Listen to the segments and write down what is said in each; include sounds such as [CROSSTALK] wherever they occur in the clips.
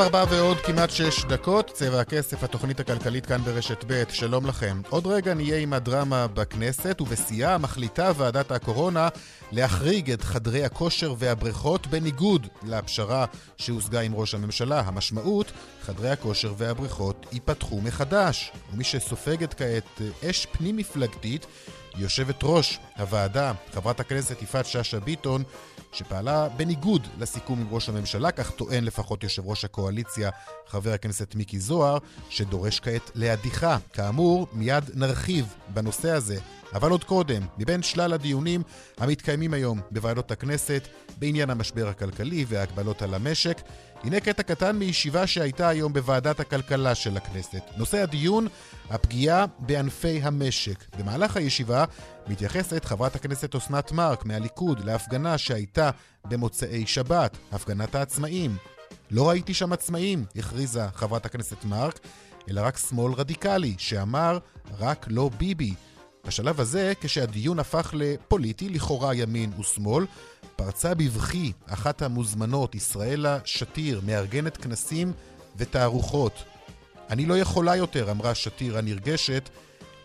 עכשיו ארבע ועוד כמעט שש דקות, צבע הכסף, התוכנית הכלכלית כאן ברשת ב', שלום לכם. עוד רגע נהיה עם הדרמה בכנסת, ובשיאה מחליטה ועדת הקורונה להחריג את חדרי הכושר והבריכות בניגוד לפשרה שהושגה עם ראש הממשלה. המשמעות, חדרי הכושר והבריכות ייפתחו מחדש. ומי שסופגת כעת אש פנים-מפלגתית, יושבת ראש הוועדה, חברת הכנסת יפעת שאשא ביטון, שפעלה בניגוד לסיכום עם ראש הממשלה, כך טוען לפחות יושב ראש הקואליציה, חבר הכנסת מיקי זוהר, שדורש כעת להדיחה. כאמור, מיד נרחיב בנושא הזה. אבל עוד קודם, מבין שלל הדיונים המתקיימים היום בוועדות הכנסת בעניין המשבר הכלכלי וההגבלות על המשק, הנה קטע קטן מישיבה שהייתה היום בוועדת הכלכלה של הכנסת. נושא הדיון, הפגיעה בענפי המשק. במהלך הישיבה מתייחסת חברת הכנסת אסנת מארק מהליכוד להפגנה שהייתה במוצאי שבת, הפגנת העצמאים. לא ראיתי שם עצמאים, הכריזה חברת הכנסת מארק, אלא רק שמאל רדיקלי, שאמר רק לא ביבי. בשלב הזה, כשהדיון הפך לפוליטי, לכאורה ימין ושמאל, פרצה בבכי אחת המוזמנות, ישראלה שתיר, מארגנת כנסים ותערוכות. אני לא יכולה יותר, אמרה שתיר הנרגשת,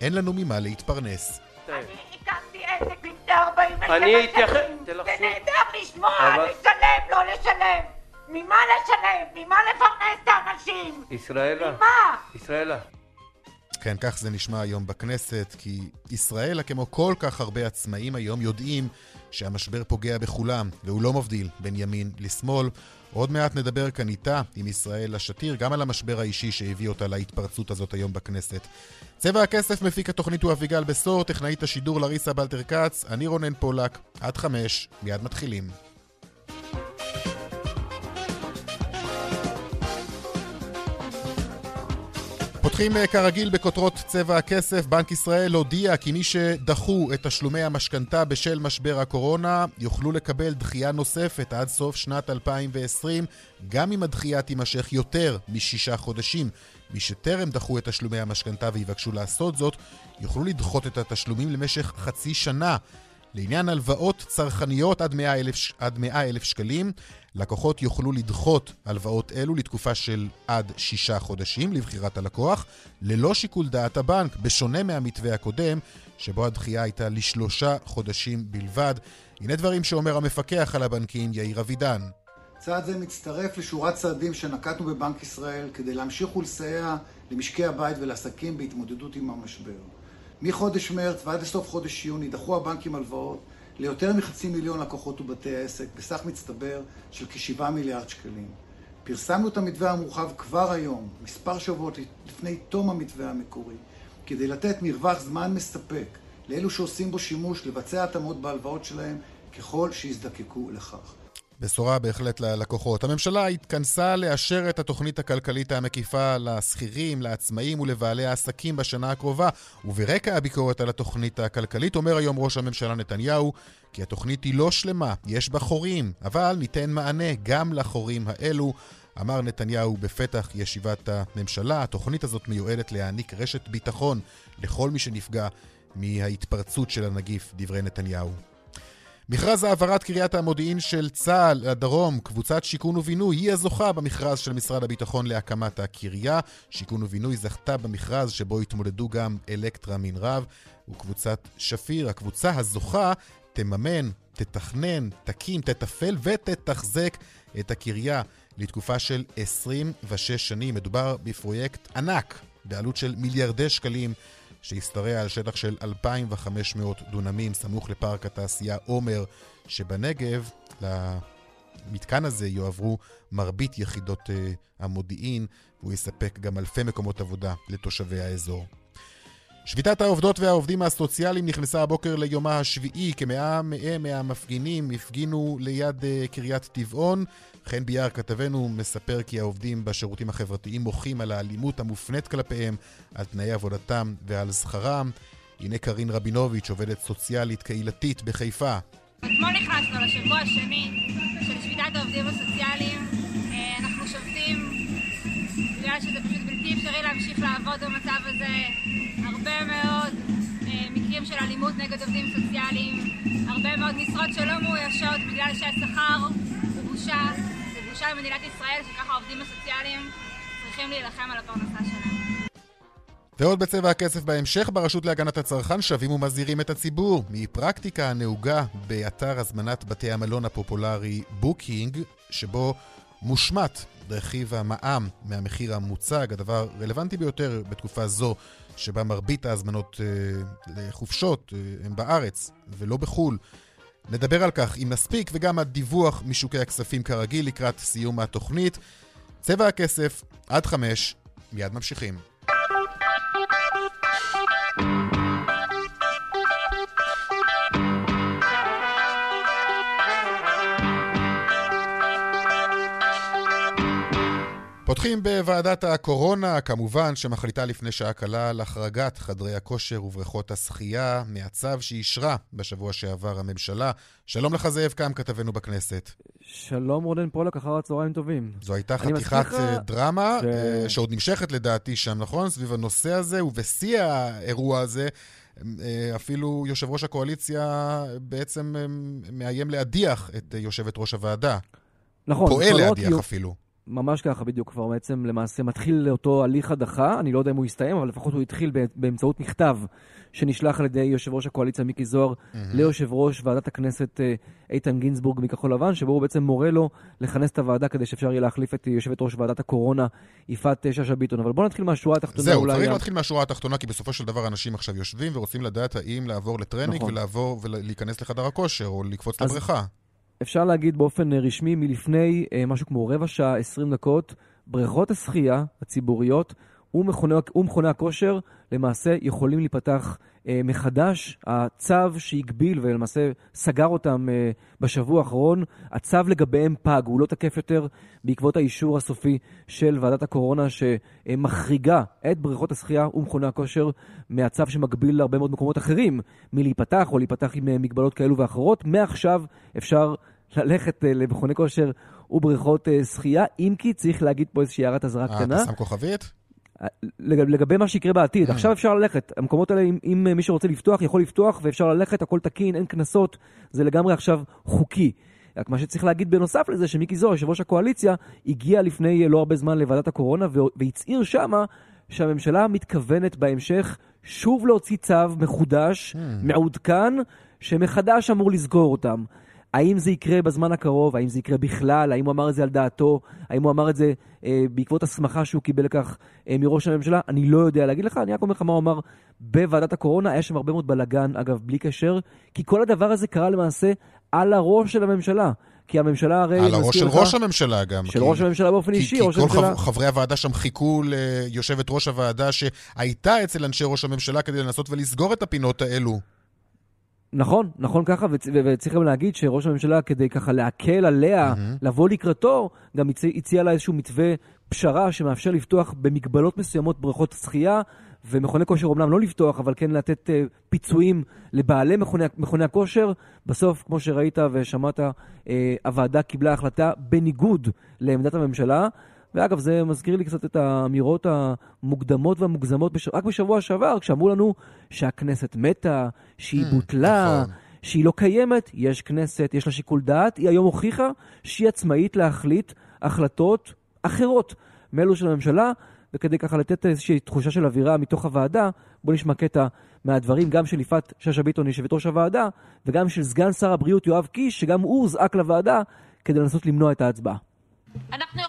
אין לנו ממה להתפרנס. אני הקמתי עסק לפני 47 אני אתייחס, זה נהדר לשמוע, לשלם, לא לשלם. ממה לשלם? ממה לפרנס את האנשים? ישראלה. ממה? ישראלה. כן, כך זה נשמע היום בכנסת, כי ישראלה, כמו כל כך הרבה עצמאים היום, יודעים שהמשבר פוגע בכולם, והוא לא מבדיל בין ימין לשמאל. עוד מעט נדבר כאן איתה, עם ישראל השתיר, גם על המשבר האישי שהביא אותה להתפרצות הזאת היום בכנסת. צבע הכסף מפיק התוכנית הוא אביגל בשור, טכנאית השידור לריסה בלטר כץ, אני רונן פולק, עד חמש, מיד מתחילים. פותחים אה, כרגיל בכותרות צבע הכסף. בנק ישראל הודיע כי מי שדחו את תשלומי המשכנתה בשל משבר הקורונה יוכלו לקבל דחייה נוספת עד סוף שנת 2020, גם אם הדחייה תימשך יותר משישה חודשים. מי שטרם דחו את תשלומי המשכנתה ויבקשו לעשות זאת, יוכלו לדחות את התשלומים למשך חצי שנה. לעניין הלוואות צרכניות עד 100 אלף, עד 100 אלף שקלים, לקוחות יוכלו לדחות הלוואות אלו לתקופה של עד שישה חודשים לבחירת הלקוח, ללא שיקול דעת הבנק, בשונה מהמתווה הקודם, שבו הדחייה הייתה לשלושה חודשים בלבד. הנה דברים שאומר המפקח על הבנקים יאיר אבידן. צעד זה מצטרף לשורת צעדים שנקטנו בבנק ישראל כדי להמשיך ולסייע למשקי הבית ולעסקים בהתמודדות עם המשבר. מחודש מרץ ועד לסוף חודש יוני דחו הבנקים הלוואות ליותר מחצי מיליון לקוחות ובתי העסק בסך מצטבר של כשבעה מיליארד שקלים. פרסמנו את המתווה המורחב כבר היום, מספר שבועות לפני תום המתווה המקורי, כדי לתת מרווח זמן מספק לאלו שעושים בו שימוש לבצע התאמות בהלוואות שלהם ככל שיזדקקו לכך. בשורה בהחלט ללקוחות. הממשלה התכנסה לאשר את התוכנית הכלכלית המקיפה לשכירים, לעצמאים ולבעלי העסקים בשנה הקרובה, וברקע הביקורת על התוכנית הכלכלית אומר היום ראש הממשלה נתניהו כי התוכנית היא לא שלמה, יש בה חורים, אבל ניתן מענה גם לחורים האלו. אמר נתניהו בפתח ישיבת הממשלה, התוכנית הזאת מיועדת להעניק רשת ביטחון לכל מי שנפגע מההתפרצות של הנגיף, דברי נתניהו. מכרז העברת קריית המודיעין של צה"ל לדרום, קבוצת שיכון ובינוי, היא הזוכה במכרז של משרד הביטחון להקמת הקריה. שיכון ובינוי זכתה במכרז שבו התמודדו גם אלקטרה מנרב וקבוצת שפיר. הקבוצה הזוכה תממן, תתכנן, תקים, תתפעל ותתחזק את הקריה לתקופה של 26 שנים. מדובר בפרויקט ענק בעלות של מיליארדי שקלים. שהשתרע על שטח של 2,500 דונמים סמוך לפארק התעשייה עומר שבנגב. למתקן הזה יועברו מרבית יחידות uh, המודיעין, והוא יספק גם אלפי מקומות עבודה לתושבי האזור. שביתת העובדות והעובדים הסוציאליים נכנסה הבוקר ליומה השביעי. כמאה מהם מהמפגינים הפגינו ליד uh, קריית טבעון. חן ביאר כתבנו מספר כי העובדים בשירותים החברתיים מוחים על האלימות המופנית כלפיהם, על תנאי עבודתם ועל שכרם. הנה קרין רבינוביץ', עובדת סוציאלית קהילתית בחיפה. אתמול נכנסנו לשבוע השני של שביתת העובדים הסוציאליים. בגלל שזה פשוט בלתי אפשרי להמשיך לעבוד במצב הזה. הרבה מאוד אה, מקרים של אלימות נגד עובדים סוציאליים, הרבה מאוד משרות שלא מאוישות בגלל שהשכר הוא בושה. זה בושה למדינת ישראל שככה העובדים הסוציאליים צריכים להילחם על הפרנסה שלהם. ועוד בצבע הכסף בהמשך, ברשות להגנת הצרכן שבים ומזהירים את הציבור מפרקטיקה הנהוגה באתר הזמנת בתי המלון הפופולרי בוקינג, שבו מושמט רכיב המע"מ מהמחיר המוצג, הדבר רלוונטי ביותר בתקופה זו שבה מרבית ההזמנות אה, לחופשות אה, הם בארץ ולא בחו"ל. נדבר על כך אם נספיק, וגם הדיווח משוקי הכספים כרגיל לקראת סיום התוכנית. צבע הכסף עד חמש, מיד ממשיכים. פותחים בוועדת הקורונה, כמובן שמחליטה לפני שעה קלה על החרגת חדרי הכושר ובריכות השחייה מהצו שאישרה בשבוע שעבר הממשלה. שלום לך זאב קם, כתבנו בכנסת. שלום רונן פולק, אחר הצהריים טובים. זו הייתה חתיכת אה, דרמה, ש... אה, שעוד נמשכת לדעתי שם, נכון? סביב הנושא הזה, ובשיא האירוע הזה, אה, אפילו יושב ראש הקואליציה בעצם מאיים להדיח את יושבת ראש הוועדה. נכון. פועל להדיח אפילו. ממש ככה בדיוק, כבר בעצם למעשה מתחיל אותו הליך הדחה, אני לא יודע אם הוא יסתיים, אבל לפחות הוא התחיל באמצעות מכתב שנשלח על ידי יושב ראש הקואליציה מיקי זוהר mm-hmm. ליושב ראש ועדת הכנסת אה, איתן גינזבורג מכחול לבן, שבו הוא בעצם מורה לו לכנס את הוועדה כדי שאפשר יהיה להחליף את יושבת ראש ועדת הקורונה, יפעת שאשא ביטון. אבל בואו נתחיל מהשורה התחתונה. זהו, אולי... צריך להתחיל מהשורה התחתונה, כי בסופו של דבר אנשים עכשיו יושבים ורוצים לדעת האם לעבור לטרנינג נכון. ולעבור ולהיכנס לחדר הכושר או לקפוץ אז... לבריכה. אפשר להגיד באופן אה, רשמי מלפני אה, משהו כמו רבע שעה, 20 דקות, בריכות השחייה הציבוריות ומכוני, ומכוני הכושר למעשה יכולים להיפתח אה, מחדש. הצו שהגביל ולמעשה סגר אותם אה, בשבוע האחרון, הצו לגביהם פג, הוא לא תקף יותר בעקבות האישור הסופי של ועדת הקורונה שמחריגה את בריכות השחייה ומכוני הכושר מהצו שמגביל הרבה מאוד מקומות אחרים מלהיפתח או להיפתח עם אה, מגבלות כאלו ואחרות. מעכשיו אפשר ללכת אה, למכוני כושר ובריכות אה, שחייה, אם כי צריך להגיד פה איזושהי הערת אזהרה קטנה. אה, אתה שם כוכבית? לגבי מה שיקרה בעתיד. עכשיו אפשר ללכת. המקומות האלה, אם, אם מי שרוצה לפתוח, יכול לפתוח, ואפשר ללכת, הכל תקין, אין קנסות, זה לגמרי עכשיו חוקי. רק מה שצריך להגיד בנוסף לזה, שמיקי זוהר, יושב ראש הקואליציה, הגיע לפני לא הרבה זמן לוועדת הקורונה, והצהיר שמה שהממשלה מתכוונת בהמשך שוב להוציא צו מחודש, hmm. מעודכן, שמחדש אמור לסגור אותם. האם זה יקרה בזמן הקרוב? האם זה יקרה בכלל? האם הוא אמר את זה על דעתו? האם הוא אמר את זה אה, בעקבות הסמכה שהוא קיבל לכך אה, מראש הממשלה? אני לא יודע להגיד לך, אני רק אומר לך מה הוא אמר בוועדת הקורונה. היה שם הרבה מאוד בלאגן, אגב, בלי קשר, כי כל הדבר הזה קרה למעשה על הראש של הממשלה. כי הממשלה הרי... על הראש של לך, ראש הממשלה גם. של כי, ראש הממשלה באופן כי, אישי, כי ראש הממשלה... כי כל חברי הוועדה שם חיכו ליושבת ראש הוועדה שהייתה אצל אנשי ראש הממשלה כדי לנסות ולסגור את הפינות האלו. נכון, נכון ככה, וצ- וצריך גם להגיד שראש הממשלה, כדי ככה להקל עליה, mm-hmm. לבוא לקראתו, גם הצ- הציע לה איזשהו מתווה פשרה שמאפשר לפתוח במגבלות מסוימות בריכות שחייה, ומכוני כושר אומנם לא לפתוח, אבל כן לתת uh, פיצויים לבעלי מכוני, מכוני הכושר. בסוף, כמו שראית ושמעת, uh, הוועדה קיבלה החלטה בניגוד לעמדת הממשלה. ואגב, זה מזכיר לי קצת את האמירות המוקדמות והמוגזמות בש... רק בשבוע שעבר, כשאמרו לנו שהכנסת מתה, שהיא mm, בוטלה, נכון. שהיא לא קיימת. יש כנסת, יש לה שיקול דעת, היא היום הוכיחה שהיא עצמאית להחליט החלטות אחרות מאלו של הממשלה, וכדי ככה לתת איזושהי תחושה של אווירה מתוך הוועדה, בואו נשמע קטע מהדברים, גם של יפעת שאשא ביטון, יושבת ראש הוועדה, וגם של סגן שר הבריאות יואב קיש, שגם הוא הוזעק לוועדה כדי לנסות למנוע את ההצבעה. אנחנו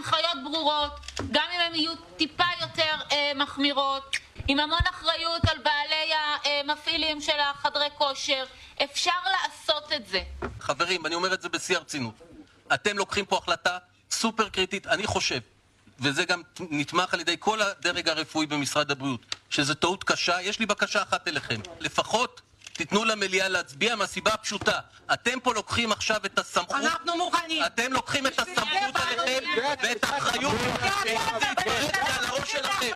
בהנחיות ברורות, גם אם הן יהיו טיפה יותר אה, מחמירות, עם המון אחריות על בעלי המפעילים של החדרי כושר. אפשר לעשות את זה. חברים, אני אומר את זה בשיא הרצינות. אתם לוקחים פה החלטה סופר קריטית, אני חושב, וזה גם נתמך על ידי כל הדרג הרפואי במשרד הבריאות, שזו טעות קשה, יש לי בקשה אחת אליכם. לפחות תיתנו למליאה להצביע מהסיבה הפשוטה. אתם פה לוקחים עכשיו את הסמכות... אנחנו מוכנים. אתם לוקחים את הסמכות עליכם ואת האחריות על הראש שלכם.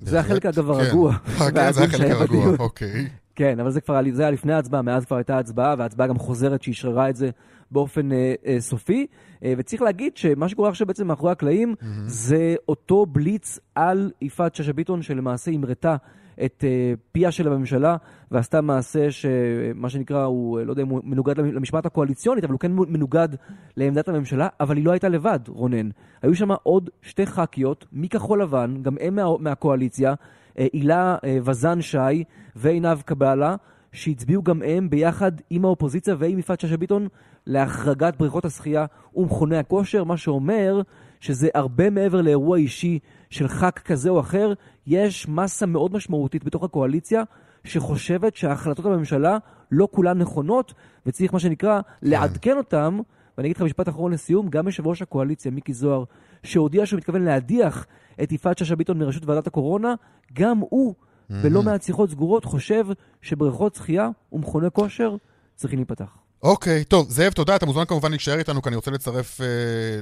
זה החלק אגב כן. הרגוע. כן, [LAUGHS] זה החלק הרגוע. אוקיי. כן, אבל זה כבר זה היה לפני ההצבעה, מאז כבר הייתה הצבעה, וההצבעה גם חוזרת שאשררה את זה באופן אה, אה, סופי. אה, וצריך להגיד שמה שקורה עכשיו בעצם מאחורי הקלעים, זה אותו בליץ על יפעת שאשא ביטון, שלמעשה המרתה את אה, פיה של הממשלה, ועשתה מעשה שמה שנקרא, הוא, אה, לא יודע אם הוא מנוגד למשמעת הקואליציונית, אבל הוא כן מנוגד לעמדת הממשלה, אבל היא לא הייתה לבד, רונן. היו שם עוד שתי ח"כיות מכחול לבן, גם הן מה, מהקואליציה, אה, הילה וזן שי ועינב קבלה, שהצביעו גם הם ביחד עם האופוזיציה ועם יפעת שאשא ביטון להחרגת בריכות השחייה ומכוני הכושר, מה שאומר שזה הרבה מעבר לאירוע אישי של ח"כ כזה או אחר, יש מסה מאוד משמעותית בתוך הקואליציה שחושבת שההחלטות הממשלה לא כולן נכונות, וצריך מה שנקרא לעדכן אותן. ואני אגיד לך משפט אחרון לסיום, גם יושב ראש הקואליציה, מיקי זוהר, שהודיע שהוא מתכוון להדיח את יפעת שאשא ביטון מראשות ועדת הקורונה, גם הוא, בלא מעט שיחות סגורות, חושב שבריכות שחייה ומכוני כושר צריכים להיפתח. אוקיי, טוב, זאב, תודה. אתה מוזמן כמובן להישאר איתנו, כי אני רוצה לצרף אה,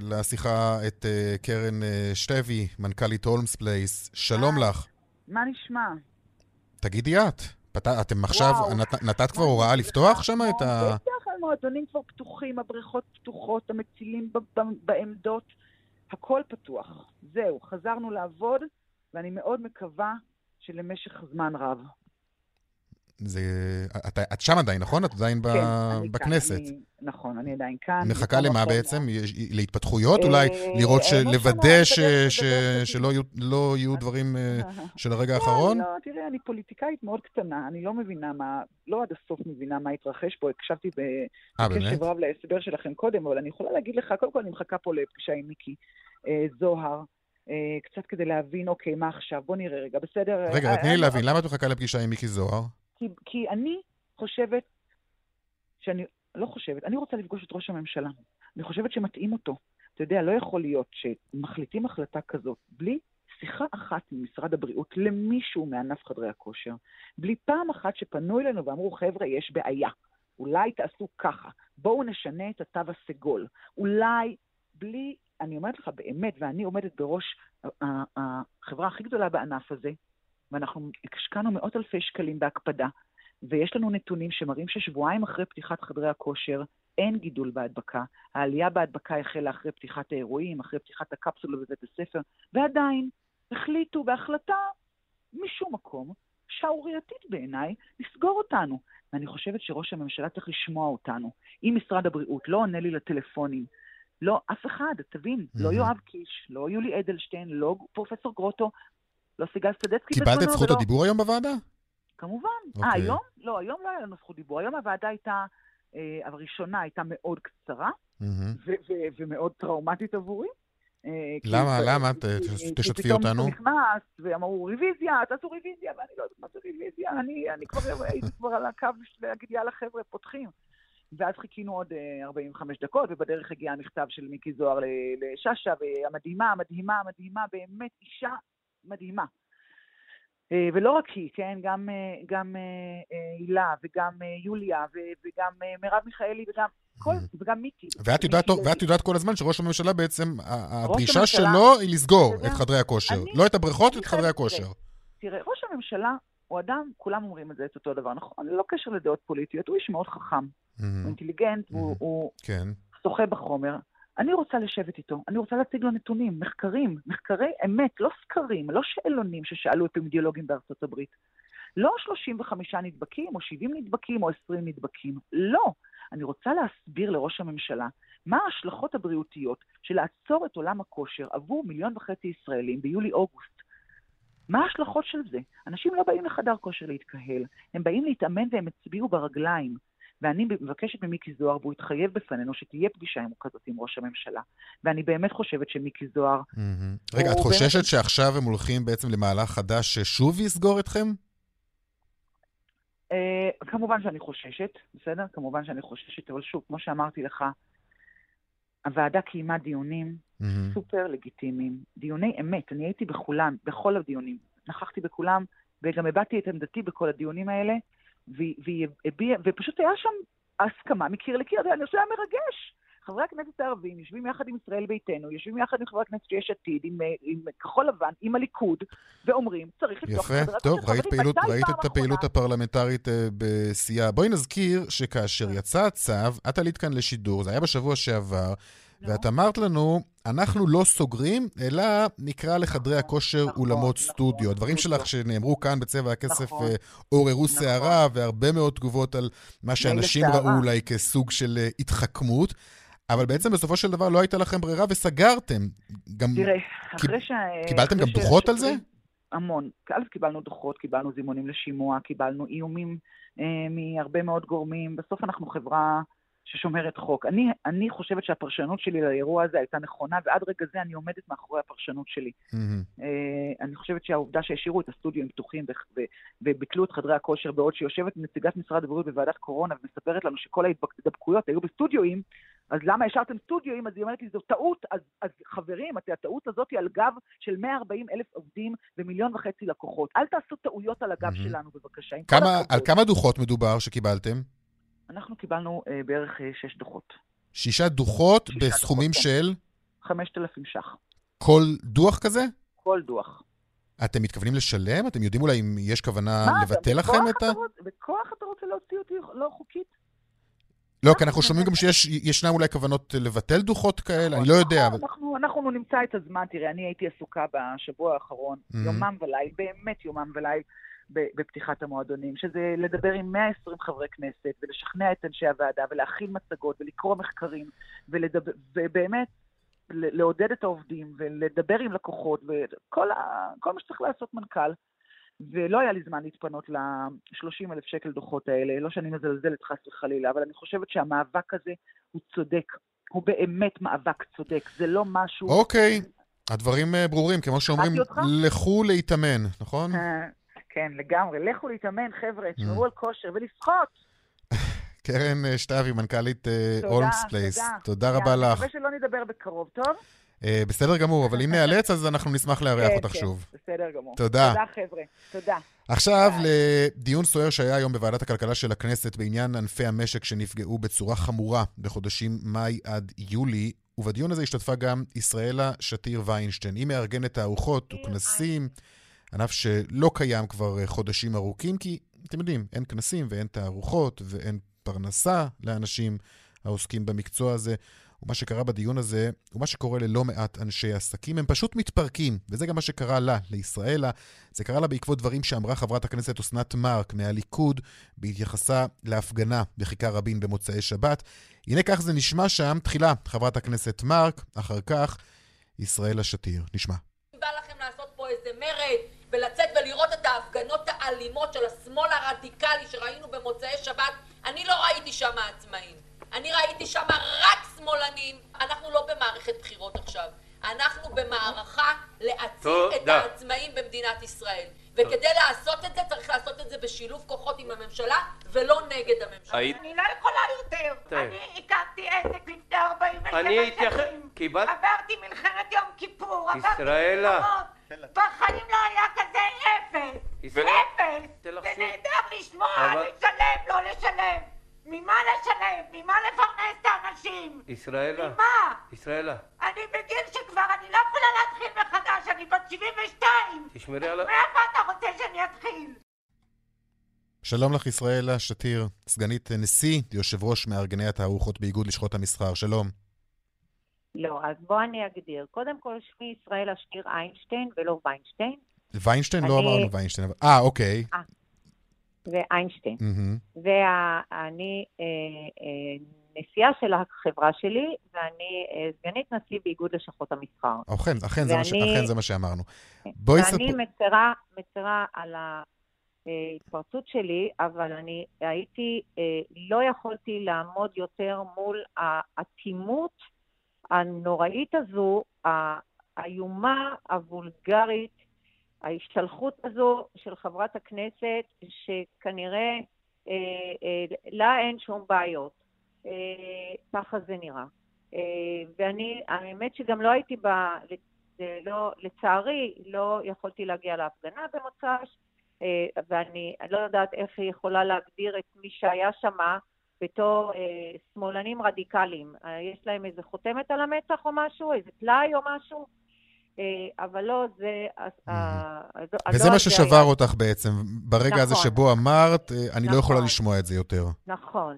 לשיחה את אה, קרן אה, שטבי, מנכ"לית הולמס פלייס. שלום לך. מה נשמע? תגידי את. פת... אתם עכשיו. נת, נתת כבר הוראה לפתוח שם את ה... בטח, המועדונים כבר פתוחים, הבריכות פתוחות, המצילים ב- ב- בעמדות, הכל פתוח. זהו, חזרנו לעבוד, ואני מאוד מקווה שלמשך זמן רב. זה... את, את שם עדיין, נכון? את עדיין ב... כן, אני כאן, בכנסת. אני- נכון, אני עדיין כאן. מחכה למה. בעצם? יש- להתפתחויות? אה, אולי לראות, אה, ש... לא לוודא שומעת, ש... ש... בדרך שלא יהיו, לא יהיו דברים אה, [LAUGHS] של הרגע לא, האחרון? אני לא, תראה, אני פוליטיקאית מאוד קטנה, אני לא מבינה מה, לא עד הסוף מבינה מה התרחש פה, הקשבתי ב-? בקשב רב להסבר שלכם קודם, אבל אני יכולה להגיד לך, קודם כל אני מחכה פה לפגישה עם מיקי זוהר, קצת כדי להבין, אוקיי, מה עכשיו? בוא נראה רגע, בסדר? רגע, תני לי להבין, למה את מחכה לפגישה עם מיקי זוהר? כי, כי אני חושבת שאני, לא חושבת, אני רוצה לפגוש את ראש הממשלה. אני חושבת שמתאים אותו. אתה יודע, לא יכול להיות שמחליטים החלטה כזאת בלי שיחה אחת ממשרד הבריאות למישהו מענף חדרי הכושר, בלי פעם אחת שפנו אלינו ואמרו, חבר'ה, יש בעיה. אולי תעשו ככה, בואו נשנה את התו הסגול. אולי, בלי, אני אומרת לך באמת, ואני עומדת בראש החברה הכי גדולה בענף הזה, ואנחנו השקענו מאות אלפי שקלים בהקפדה, ויש לנו נתונים שמראים ששבועיים אחרי פתיחת חדרי הכושר אין גידול בהדבקה. העלייה בהדבקה החלה אחרי פתיחת האירועים, אחרי פתיחת הקפסולה בבית הספר, ועדיין החליטו בהחלטה משום מקום, שערורייתית בעיניי, לסגור אותנו. ואני חושבת שראש הממשלה צריך לשמוע אותנו. אם משרד הבריאות לא עונה לי לטלפונים, לא אף אחד, תבין, לא Mhm. יואב קיש, לא יולי אדלשטיין, לא פרופסור גרוטו, לא סיגל סדצקי קיבלת את בזמנו, זכות ולא- הדיבור היום בוועדה? כמובן. אוקיי. אה, היום? לא, היום לא היה לנו זכות דיבור. היום הוועדה הייתה, אה, הראשונה הייתה מאוד קצרה. ו- ו- ומאוד טראומטית עבורי. אה, למה? למה? ת- כי- תש- כי תשתפי פתאום אותנו. מישהו נכנס, ואמרו רוויזיה, תעשו רוויזיה, ואני לא יודעת מה זה רוויזיה, אני, כבר [LAUGHS] הייתי כבר על הקו להגיד, יאללה חבר'ה, פותחים. ואז חיכינו עוד אה, 45 דקות, ובדרך הגיע המכתב של מיקי זוהר לשאשא, והמדהימה, המדהימה, המדהימה, באמת אישה מדהימה. אה, ולא רק היא, כן? גם, אה, גם אה, הילה, וגם יוליה, וגם מרב מיכאלי, וגם, כל, וגם מיקי. ואת יודעת, מיקי ואת יודעת כל הזמן שראש הממשלה בעצם, הדרישה הממשלה- שלו היא לסגור את חדרי הכושר. אני- לא את הבריכות, את חדרי הכושר. תראה, ראש הממשלה הוא אדם, כולם אומרים את זה, את אותו דבר, נכון? ללא קשר לדעות פוליטיות, הוא איש מאוד חכם, הוא מהמם. אינטליגנט, הוא, מהמם. הוא כן. שוחה בחומר. אני רוצה לשבת איתו, אני רוצה להציג לו נתונים, מחקרים, מחקרי אמת, לא סקרים, לא שאלונים ששאלו אפידמיולוגים בארצות הברית. לא 35 נדבקים, או 70 נדבקים, או 20 נדבקים. לא. אני רוצה להסביר לראש הממשלה מה ההשלכות הבריאותיות של לעצור את עולם הכושר עבור מיליון וחצי ישראלים ביולי-אוגוסט. מה ההשלכות של זה? אנשים לא באים לחדר כושר להתקהל, הם באים להתאמן והם הצביעו ברגליים. ואני מבקשת ממיקי זוהר, והוא התחייב בפנינו שתהיה פגישה עם כזאת עם ראש הממשלה. ואני באמת חושבת שמיקי זוהר, מהמם. רגע, את חוששת באמת- שעכשיו הם הולכים בעצם למהלך חדש ששוב יסגור אתכם? אה, כמובן שאני חוששת, בסדר? כמובן שאני חוששת, אבל שוב, כמו שאמרתי לך, הוועדה קיימה דיונים מהמם. סופר לגיטימיים, דיוני אמת, אני הייתי בכולם, בכל הדיונים, נכחתי בכולם, וגם הבעתי את עמדתי בכל הדיונים האלה, והיא הביעה, ופשוט היה שם הסכמה מקיר לקיר, אני חושבת, היה מרגש. חברי הכנסת הערבים יושבים יחד עם ישראל ביתנו, יושבים יחד עם חברי הכנסת של יש עתיד, עם, אה, עם כחול לבן, עם הליכוד, ואומרים, צריך לפתוח יפה, חדרי טוב. ראית, פעילות, ראית את הפעילות? הפרלמנטרית אה, בשיאה. בואי נזכיר שכאשר יצא הצו, את עלית כאן לשידור, זה היה בשבוע שעבר, נו. ואת אמרת לנו, אנחנו לא סוגרים, אלא נקרא לחדרי נכון, הכושר נכון, אולמות נכון, סטודיו. הדברים סטודיו. שלך שנאמרו כאן בצבע הכסף נכון. אה, עוררו נכון. סערה, והרבה מאוד תגובות על מה שאנשים סערה. ראו אולי כסוג של אה, התחכמות. אבל בעצם בסופו של דבר לא הייתה לכם ברירה וסגרתם. גם תראה, קיב- אחרי ש... קיבלתם אחרי גם ש- דוחות על זה? המון. א', קיבלנו דוחות, קיבלנו זימונים לשימוע, קיבלנו איומים אה, מהרבה מאוד גורמים. בסוף אנחנו חברה ששומרת חוק. אני, אני חושבת שהפרשנות שלי לאירוע הזה הייתה נכונה, ועד רגע זה אני עומדת מאחורי הפרשנות שלי. מהמם. אה, אני חושבת שהעובדה שהשאירו את הסטודיו פתוחים ו- ו- וביטלו את חדרי הכושר, בעוד שיושבת נציגת משרד הבריאות בוועדת קורונה ומספרת לנו שכל ההידבקויות היו בסטודיואים, אז למה השארתם סטודיואים? אז היא אומרת לי, זו טעות. אז, אז חברים, את- הטעות הזאת היא על גב של 140 אלף עובדים ומיליון וחצי לקוחות. אל תעשו טעויות על הגב מהמם. שלנו, בבקשה. עם כמה. על כמה דוחות מדובר שקיבלתם? אנחנו קיבלנו אה, בערך אה, שש דוחות. שישה דוחות שישה בסכומים דוחות, של 5,000 ש"ח. כל דוח כזה? כל דוח. אתם מתכוונים לשלם? אתם יודעים אולי אם יש כוונה מה, לבטל לכם את ה... רוצ- בכוח אתה רוצה להוציא אותי לא חוקית? לא, כי אנחנו שומעים גם שישנם אולי כוונות לבטל דוחות כאלה, אני לא יודע. אנחנו, אנחנו נמצא את הזמן, תראה, אני הייתי עסוקה בשבוע האחרון, Mhm. יומם וליל, באמת יומם וליל, בפתיחת המועדונים, שזה לדבר עם 120 חברי כנסת, ולשכנע את אנשי הוועדה, ולהכין מצגות, ולקרוא מחקרים, ולדבר, ובאמת, לעודד את העובדים, ולדבר עם לקוחות, וכל ה, כל מה שצריך לעשות מנכ"ל. ולא היה לי זמן להתפנות ל-30 אלף שקל דוחות האלה, לא שאני מזלזלת חס וחלילה, אבל אני חושבת שהמאבק הזה הוא צודק. הוא באמת מאבק צודק, זה לא משהו... אוקיי, הדברים אה, ברורים, כמו שאומרים? לכו להתאמן, נכון? כן, לגמרי. לכו להתאמן, חבר'ה, Mm. תשמרו על כושר ולשחות. [LAUGHS] קרן אה, שטבי, מנכ"לית אה, תודה, הולמס פלייס, תודה. תודה רבה יאללה, לך. מקווה שלא נדבר בקרוב, טוב? אה, בסדר גמור, אבל אם [LAUGHS] נאלץ, אז אנחנו נשמח לארח כן, אותך כן, שוב. בסדר גמור. תודה. תודה, חבר'ה. תודה. עכשיו. לדיון סוער שהיה היום בוועדת הכלכלה של הכנסת בעניין ענפי המשק שנפגעו בצורה חמורה בחודשים מאי עד יולי, ובדיון הזה השתתפה גם ישראלה שתיר ויינשטיין. היא מארגנת תערוכות וכנסים, ענף שלא קיים כבר אה, חודשים ארוכים, כי אתם יודעים, אין כנסים ואין תערוכות ואין פרנסה לאנשים העוסקים במקצוע הזה. ומה שקרה בדיון הזה, ומה שקורה ללא מעט אנשי עסקים, הם פשוט מתפרקים, וזה גם מה שקרה לה, לישראלה. זה קרה לה בעקבות דברים שאמרה חברת הכנסת אסנת מארק מהליכוד בהתייחסה להפגנה בכיכר רבין במוצאי שבת. הנה כך זה נשמע שם, תחילה חברת הכנסת מארק, אחר כך ישראלה שתיר. נשמע. בא לכם לעשות פה איזה מרד ולראות את ההפגנות האלימות של השמאל הרדיקלי שראינו במוצאי שבת, אני לא ראיתי שם עצמאים. אני ראיתי שם רק שמאלנים. אנחנו לא במערכת בחירות עכשיו. אנחנו במערכה להציל את. העצמאים במדינת ישראל. וכדי לעשות את זה צריך לעשות את זה בשילוב כוחות עם הממשלה ולא נגד הממשלה. אני לא יכולה יותר. אני הקמתי עסק לפני 47 אני אתייחס... שנים. קיבלת... עברתי מלחמת יום כיפור, עברתי ישראלה. מלחמות. בחיים לא היה כזה אפס. אפס. זה. נהדר לשמוע, לשלם, לא לשלם. ממה לשלם? ממה לפרנס את האנשים? ישראלה, ממה? ישראלה, אני בגיל שכבר, אני לא יכולה להתחיל מחדש, אני בת 72. תשמרי על ה... מאיפה אתה רוצה שאני אתחיל? שלום לך, ישראלה שתיר, סגנית נשיא, יושב ראש מארגני התערוכות באיגוד לשכות המסחר. שלום. לא, אז בוא אני אגדיר. קודם כל, שמי ישראל אשתיר איינשטיין ולא ויינשטיין, ויינשטיין? לא אני- אמרנו ויינשטיין. אה, אוקיי. זה איינשטיין. מהמם. ואני אה, אה, נשיאה של החברה שלי, ואני אה, סגנית נשיא באיגוד לשכות המסחר. אכן, אכן זה מה ש- ואני- אכן זה מה שאמרנו. בואי ואני ספר... מצרה, מצרה על ההתפרצות שלי, אבל אני הייתי, אה, לא יכולתי לעמוד יותר מול האטימות הנוראית הזו, האיומה, הוולגרית, ההשתלחות הזו של חברת הכנסת, שכנראה אה, אה, לה אין שום בעיות. אה, ככה זה נראה. אה, ואני, האמת שגם לא הייתי ב... לא, לצערי, לא יכולתי להגיע להפגנה במוצ"ש, אה, ואני לא יודעת איך היא יכולה להגדיר את מי שהיה שם בתור אה, שמאלנים רדיקליים. אה, יש להם איזה חותמת על המצח או משהו, איזה טלאי או משהו, אבל לא, זה... וזה מה ששבר אותך בעצם, ברגע הזה נכון. שבו אמרת, אני לא יכולה נכון. לשמוע את זה יותר. נכון.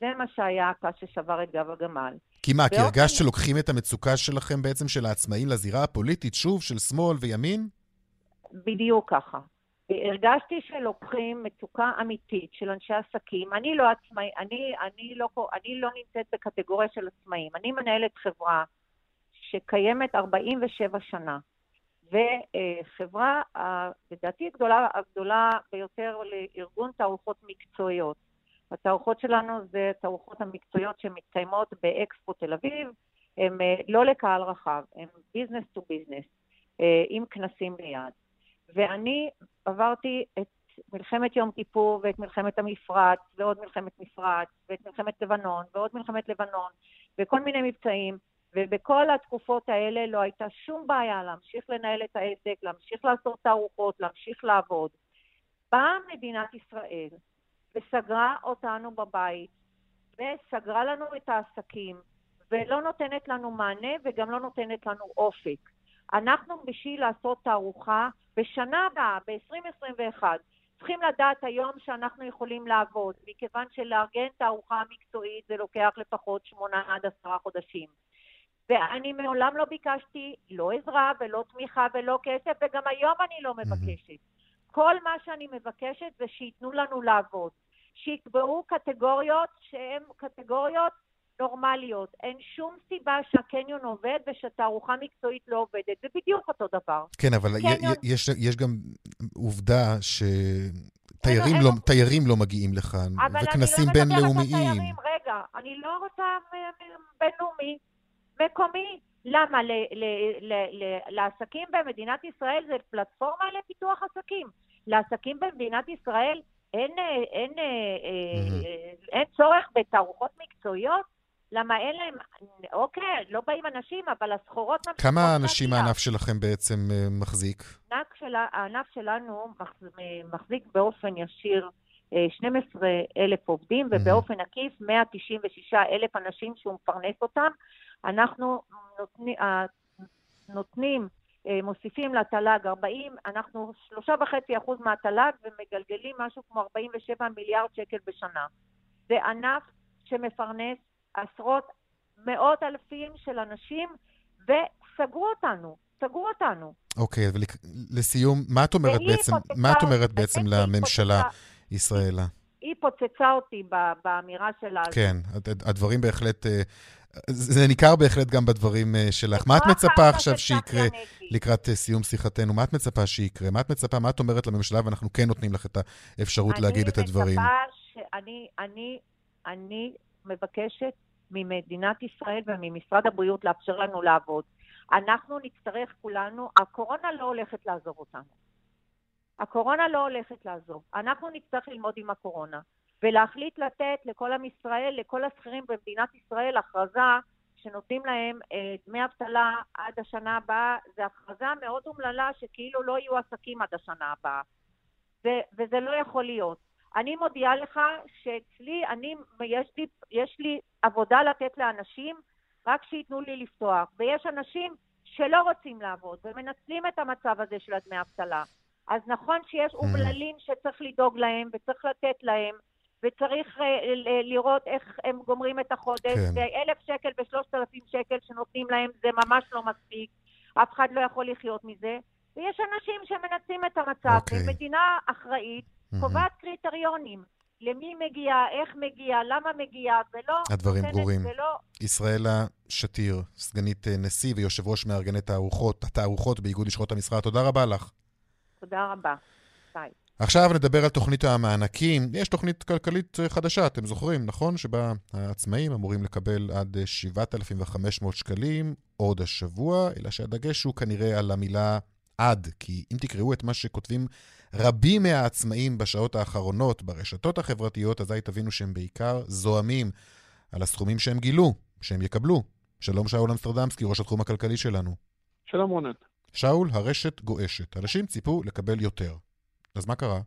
זה מה שהיה הקש ששבר את גב הגמל. כי מה, כי הרגשת שלוקחים את המצוקה שלכם בעצם, של העצמאים, לזירה הפוליטית, שוב, של שמאל וימין? בדיוק ככה. הרגשתי שלוקחים מצוקה אמיתית של אנשי עסקים. אני לא עצמאי, אני, אני, לא, אני לא נמצאת בקטגוריה של עצמאים. אני מנהלת חברה שקיימת 47 שנה, וחברה, לדעתי הגדולה, הגדולה ביותר לארגון תערוכות מקצועיות. התערוכות שלנו זה התערוכות המקצועיות שמתקיימות באקספו תל אביב, הן אה, לא לקהל רחב, הן business to business, עם כנסים ליד. ואני עברתי את מלחמת יום כיפור ואת מלחמת המפרץ ועוד מלחמת מפרץ ואת מלחמת לבנון ועוד מלחמת לבנון וכל מיני מבצעים ובכל התקופות האלה לא הייתה שום בעיה להמשיך לנהל את העסק, להמשיך לעשות תערוכות, להמשיך לעבוד. באה מדינת ישראל וסגרה אותנו בבית וסגרה לנו את העסקים ולא נותנת לנו מענה וגם לא נותנת לנו אופק. אנחנו בשביל לעשות תערוכה בשנה הבאה, ב-2021, צריכים לדעת היום שאנחנו יכולים לעבוד, מכיוון שלארגן תערוכה מקצועית זה לוקח לפחות שמונה עד עשרה חודשים. ואני מעולם לא ביקשתי לא עזרה ולא תמיכה ולא כסף, וגם היום אני לא מבקשת. כל מה שאני מבקשת זה שייתנו לנו לעבוד. שיקבעו קטגוריות שהן קטגוריות נורמליות. אין שום סיבה שהקניון עובד ושתערוכה מקצועית לא עובדת. זה בדיוק אותו דבר. כן, אבל קניון... יש, יש גם עובדה ש... תיירים לא, תיירים לא מגיעים לכאן, וכנסים בינלאומיים. אבל אני לא מדברת על תיירים, רגע, אני לא רוצה בינלאומי, מקומי. למה? ל, ל, ל, ל, לעסקים במדינת ישראל זה פלטפורמה לפיתוח עסקים. לעסקים במדינת ישראל אין, אין, אין, mm-hmm. אין צורך בתערוכות מקצועיות? למה אין להם, אוקיי, לא באים אנשים, אבל הסחורות ממשיכות כמה אנשים הענף שלכם בעצם אה, מחזיק? של, הענף שלנו מחזיק באופן ישיר 12 אה, אלף עובדים, ובאופן עקיף 196 אלף אנשים שהוא מפרנס אותם. אנחנו נותנים, נותנים מוסיפים לתל"ג 40, אנחנו 3.5% מהתל"ג ומגלגלים משהו כמו 47 מיליארד שקל בשנה. זה ענף שמפרנס עשרות, מאות אלפים של אנשים, וסגרו אותנו, סגרו אותנו. אוקיי, okay, ולסיום, מה את אומרת בעצם, מה את אומרת בעצם לממשלה, ישראלה? היא פוצצה אותי באמירה שלה. כן, הדברים בהחלט... אה, זה ניכר בהחלט גם בדברים אה, שלך. מה את מצפה עכשיו שיקרה לקראת אה, סיום שיחתנו? מה את מצפה שיקרה? מה את מצפה, מה את אומרת לממשלה, ואנחנו כן נותנים לך את האפשרות להגיד את הדברים? אני אני, אני מבקשת ממדינת ישראל וממשרד הבריאות לאפשר לנו לעבוד. אנחנו נצטרך כולנו, הקורונה לא הולכת לעזוב אותנו. הקורונה לא הולכת לעזוב. אנחנו נצטרך ללמוד עם הקורונה ולהחליט לתת לכל עם ישראל, לכל השכירים במדינת ישראל, הכרזה שנותנים להם אה, דמי אבטלה עד השנה הבאה. זו הכרזה מאוד אומללה שכאילו לא יהיו עסקים עד השנה הבאה. ו- וזה לא יכול להיות. אני מודיעה לך שאצלי, אני, יש לי, יש לי עבודה לתת לאנשים, רק שייתנו לי לפתוח. ויש אנשים שלא רוצים לעבוד ומנצלים את המצב הזה של הדמי אבטלה. אז נכון שיש. אומללים שצריך לדאוג להם וצריך לתת להם, וצריך uh, לראות איך הם גומרים את החודש, כן. ואלף שקל ושלושת אלפים שקל שנותנים להם זה ממש לא מספיק, אף אחד לא יכול לחיות מזה. ויש אנשים שמנצלים את המצב, okay. אוקיי. ומדינה אחראית mm-hmm. קובעת קריטריונים. למי מגיע, איך מגיע, למה מגיע, ולא... הדברים ברורים. ולא... ישראלה שתיר, סגנית אה, נשיא ויושב ראש מארגני תערוכות, התערוכות באיגוד לשכות המשרד, תודה רבה לך. תודה רבה. ביי. עכשיו נדבר על תוכנית המענקים. יש תוכנית כלכלית אה, חדשה, אתם זוכרים, נכון? שבה העצמאים אמורים לקבל עד 7,500 שקלים עוד השבוע, אלא שהדגש הוא כנראה על המילה עד, כי אם תקראו את מה שכותבים רבים מהעצמאים בשעות האחרונות ברשתות החברתיות, אזי תבינו שהם בעיקר זועמים על הסכומים שהם גילו, שהם יקבלו. שלום שאול אמסטרדמסקי, ראש התחום הכלכלי שלנו. שלום רונן. שאול, הרשת גועשת. אנשים ציפו לקבל יותר. אז מה קרה?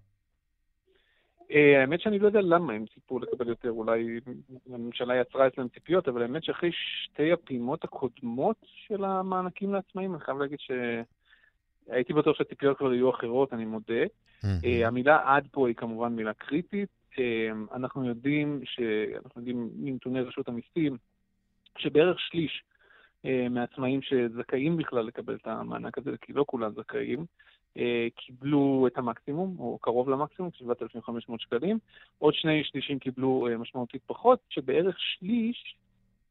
אה, האמת שאני לא יודע למה הם ציפו לקבל יותר, אולי הממשלה יצרה אצלם ציפיות, אבל האמת שאחרי שתי הפעימות הקודמות של המענקים לעצמאים, אני חייב להגיד שהייתי בטוח שהציפיות כבר יהיו אחרות, אני מודה. אה, המילה עד פה היא כמובן מילה קריטית. אה, אנחנו יודעים, אנחנו יודעים מנתוני רשות המיסים, שבערך שליש מעצמאים שזכאים בכלל לקבל את המענק הזה, כי לא כולם זכאים, אה, קיבלו את המקסימום, או קרוב למקסימום, 7,500 שקלים. עוד שני שלישים קיבלו אה, משמעותית פחות, שבערך שליש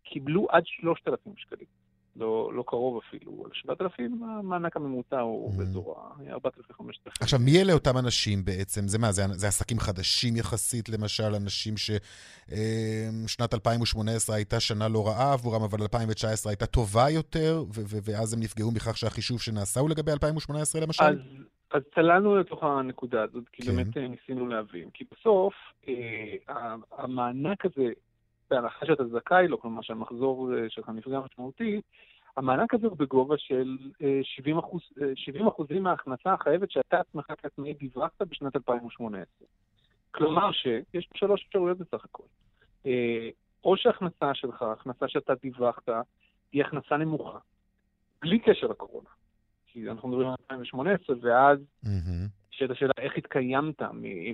קיבלו עד 3,000 שקלים. לא, לא קרוב אפילו, על 7,000, המענק הממוצע הוא mm. באזור ה-4,000-5,000. עכשיו, מי אלה אותם אנשים בעצם? זה מה, זה, זה עסקים חדשים יחסית, למשל, אנשים ששנת אה, 2018 הייתה שנה לא רעה עבורם, אבל 2019 הייתה טובה יותר, ו- ו- ואז הם נפגעו מכך שהחישוב שנעשה הוא לגבי 2018 למשל? אז, אז צללנו לתוך הנקודה הזאת, כי כן. באמת אה, ניסינו להבין. כי בסוף, אה, המענק הזה, בהנחה שאתה זכאי לו, כלומר שהמחזור אה, שלך נפגע משמעותית, המענק הזה הוא בגובה של 70, אה, אחוז, 70 אה, אחוזים מההכנסה החייבת שאתה עצמך כעצמאי דיווחת בשנת 2018. כלומר שיש שלוש אפשרויות בסך הכל. או שההכנסה שלך, ההכנסה שאתה דיווחת, היא הכנסה נמוכה, בלי קשר לקורונה. כי אנחנו מדברים על 2018, ואז יש את השאלה איך התקיימת,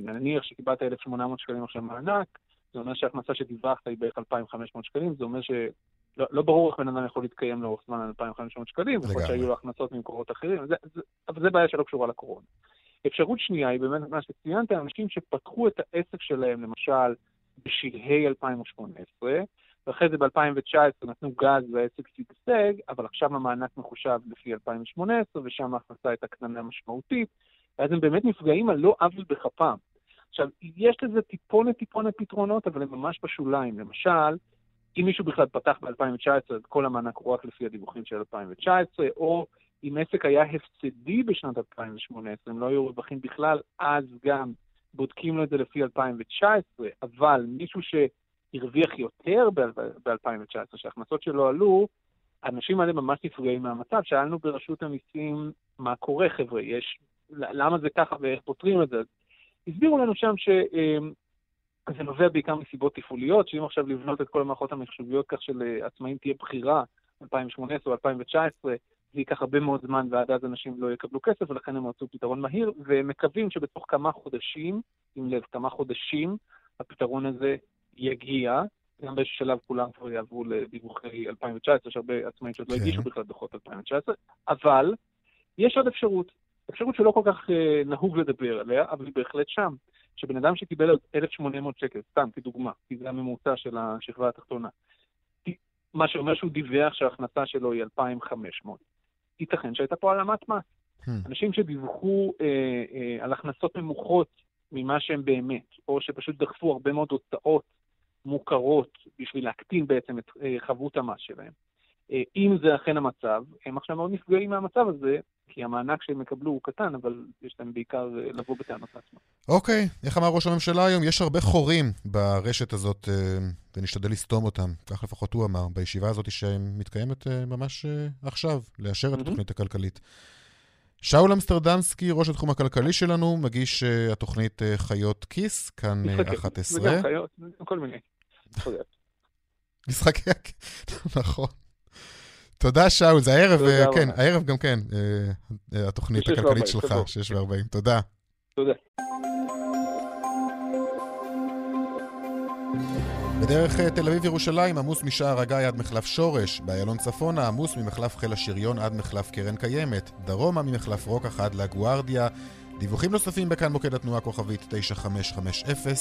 נניח שקיבלת 1,800 שקלים עכשיו מענק, זה אומר שההכנסה שדיווחת היא בערך 2,500 שקלים, זה אומר שלא לא ברור איך בן אדם יכול להתקיים לאורך זמן על 2,500 שקלים, יכול שהיו לו הכנסות ממקורות אחרים, זה, זה, אבל זה בעיה שלא קשורה לקורונה. אפשרות שנייה היא באמת מה שציינת, אנשים שפתחו את העסק שלהם, למשל, בשלהי 2018, ואחרי זה ב-2019 נתנו גז והעסק שגשג, אבל עכשיו המענק מחושב לפי 2018, ושם ההכנסה הייתה קטנה משמעותית, ואז הם באמת נפגעים על לא עוול בכפם. עכשיו, יש לזה טיפונת טיפונת פתרונות, אבל הם ממש בשוליים. למשל, אם מישהו בכלל פתח ב-2019, אז כל המענק הוא רק לפי הדיווחים של 2019, או אם עסק היה הפסדי בשנת 2018, אם לא היו רווחים בכלל, אז גם בודקים לו את זה לפי 2019, אבל מישהו שהרוויח יותר ב-2019, שההכנסות שלו עלו, האנשים האלה ממש נפגעים מהמצב. שאלנו ברשות המיסים, מה קורה, חבר'ה, יש... למה זה ככה ואיך פותרים את זה? הסבירו לנו שם שזה נובע בעיקר מסיבות תפעוליות, שאם עכשיו לבנות את כל המערכות המחשוביות כך שלעצמאים תהיה בחירה 2018 או 2019, זה ייקח הרבה מאוד זמן ועד אז אנשים לא יקבלו כסף, ולכן הם רצו פתרון מהיר, והם מקווים שבתוך כמה חודשים, שים לב, כמה חודשים, הפתרון הזה יגיע. גם באיזשהו שלב כולם כבר יעברו לדיווחי 2019, יש הרבה עצמאים שעוד לא כן. הגישו בכלל דוחות 2019, אבל יש עוד אפשרות, אפשרות שלא כל כך אה, נהוג לדבר עליה, אבל היא בהחלט שם. שבן אדם שקיבל 1,800 שקל, סתם כדוגמה, כי זה הממוצע של השכבה התחתונה, מה שאומר שהוא דיווח שההכנסה שלו היא 2,500, ייתכן שהייתה פה העלמת מס. Hmm. אנשים שדיווחו אה, אה, על הכנסות נמוכות ממה שהם באמת, או שפשוט דחפו הרבה מאוד הוצאות מוכרות בשביל להקטין בעצם את אה, חבות המס שלהם. אה, אם זה אכן המצב, הם עכשיו מאוד נפגעים מהמצב הזה, כי המענק שהם יקבלו הוא קטן, אבל יש להם בעיקר אה, לבוא בטענות לעצמם. אוקיי, איך אמר ראש הממשלה היום? יש הרבה חורים ברשת הזאת, אה, ונשתדל לסתום אותם. כך לפחות הוא אמר, בישיבה הזאת שמתקיימת ממש עכשיו, לאשר את התוכנית הכלכלית. שאול אמסטרדמסקי, ראש התחום הכלכלי שלנו, מגיש התוכנית חיות כיס, כאן 11. וגם חיות, כל מיני. משחקי... [LAUGHS] נכון. תודה, שאול. זה הערב, אה, כן, הערב גם כן, אה, אה, התוכנית הכלכלית שלך, 6 ו-40. תודה. תודה. בדרך תל אביב-ירושלים עמוס משער הגיא עד מחלף שורש, באיילון צפונה עמוס ממחלף חיל השריון עד מחלף קרן קיימת, דרומה ממחלף רוקח עד לגוארדיה, דיווחים נוספים בכאן מוקד התנועה כוכבית 9550,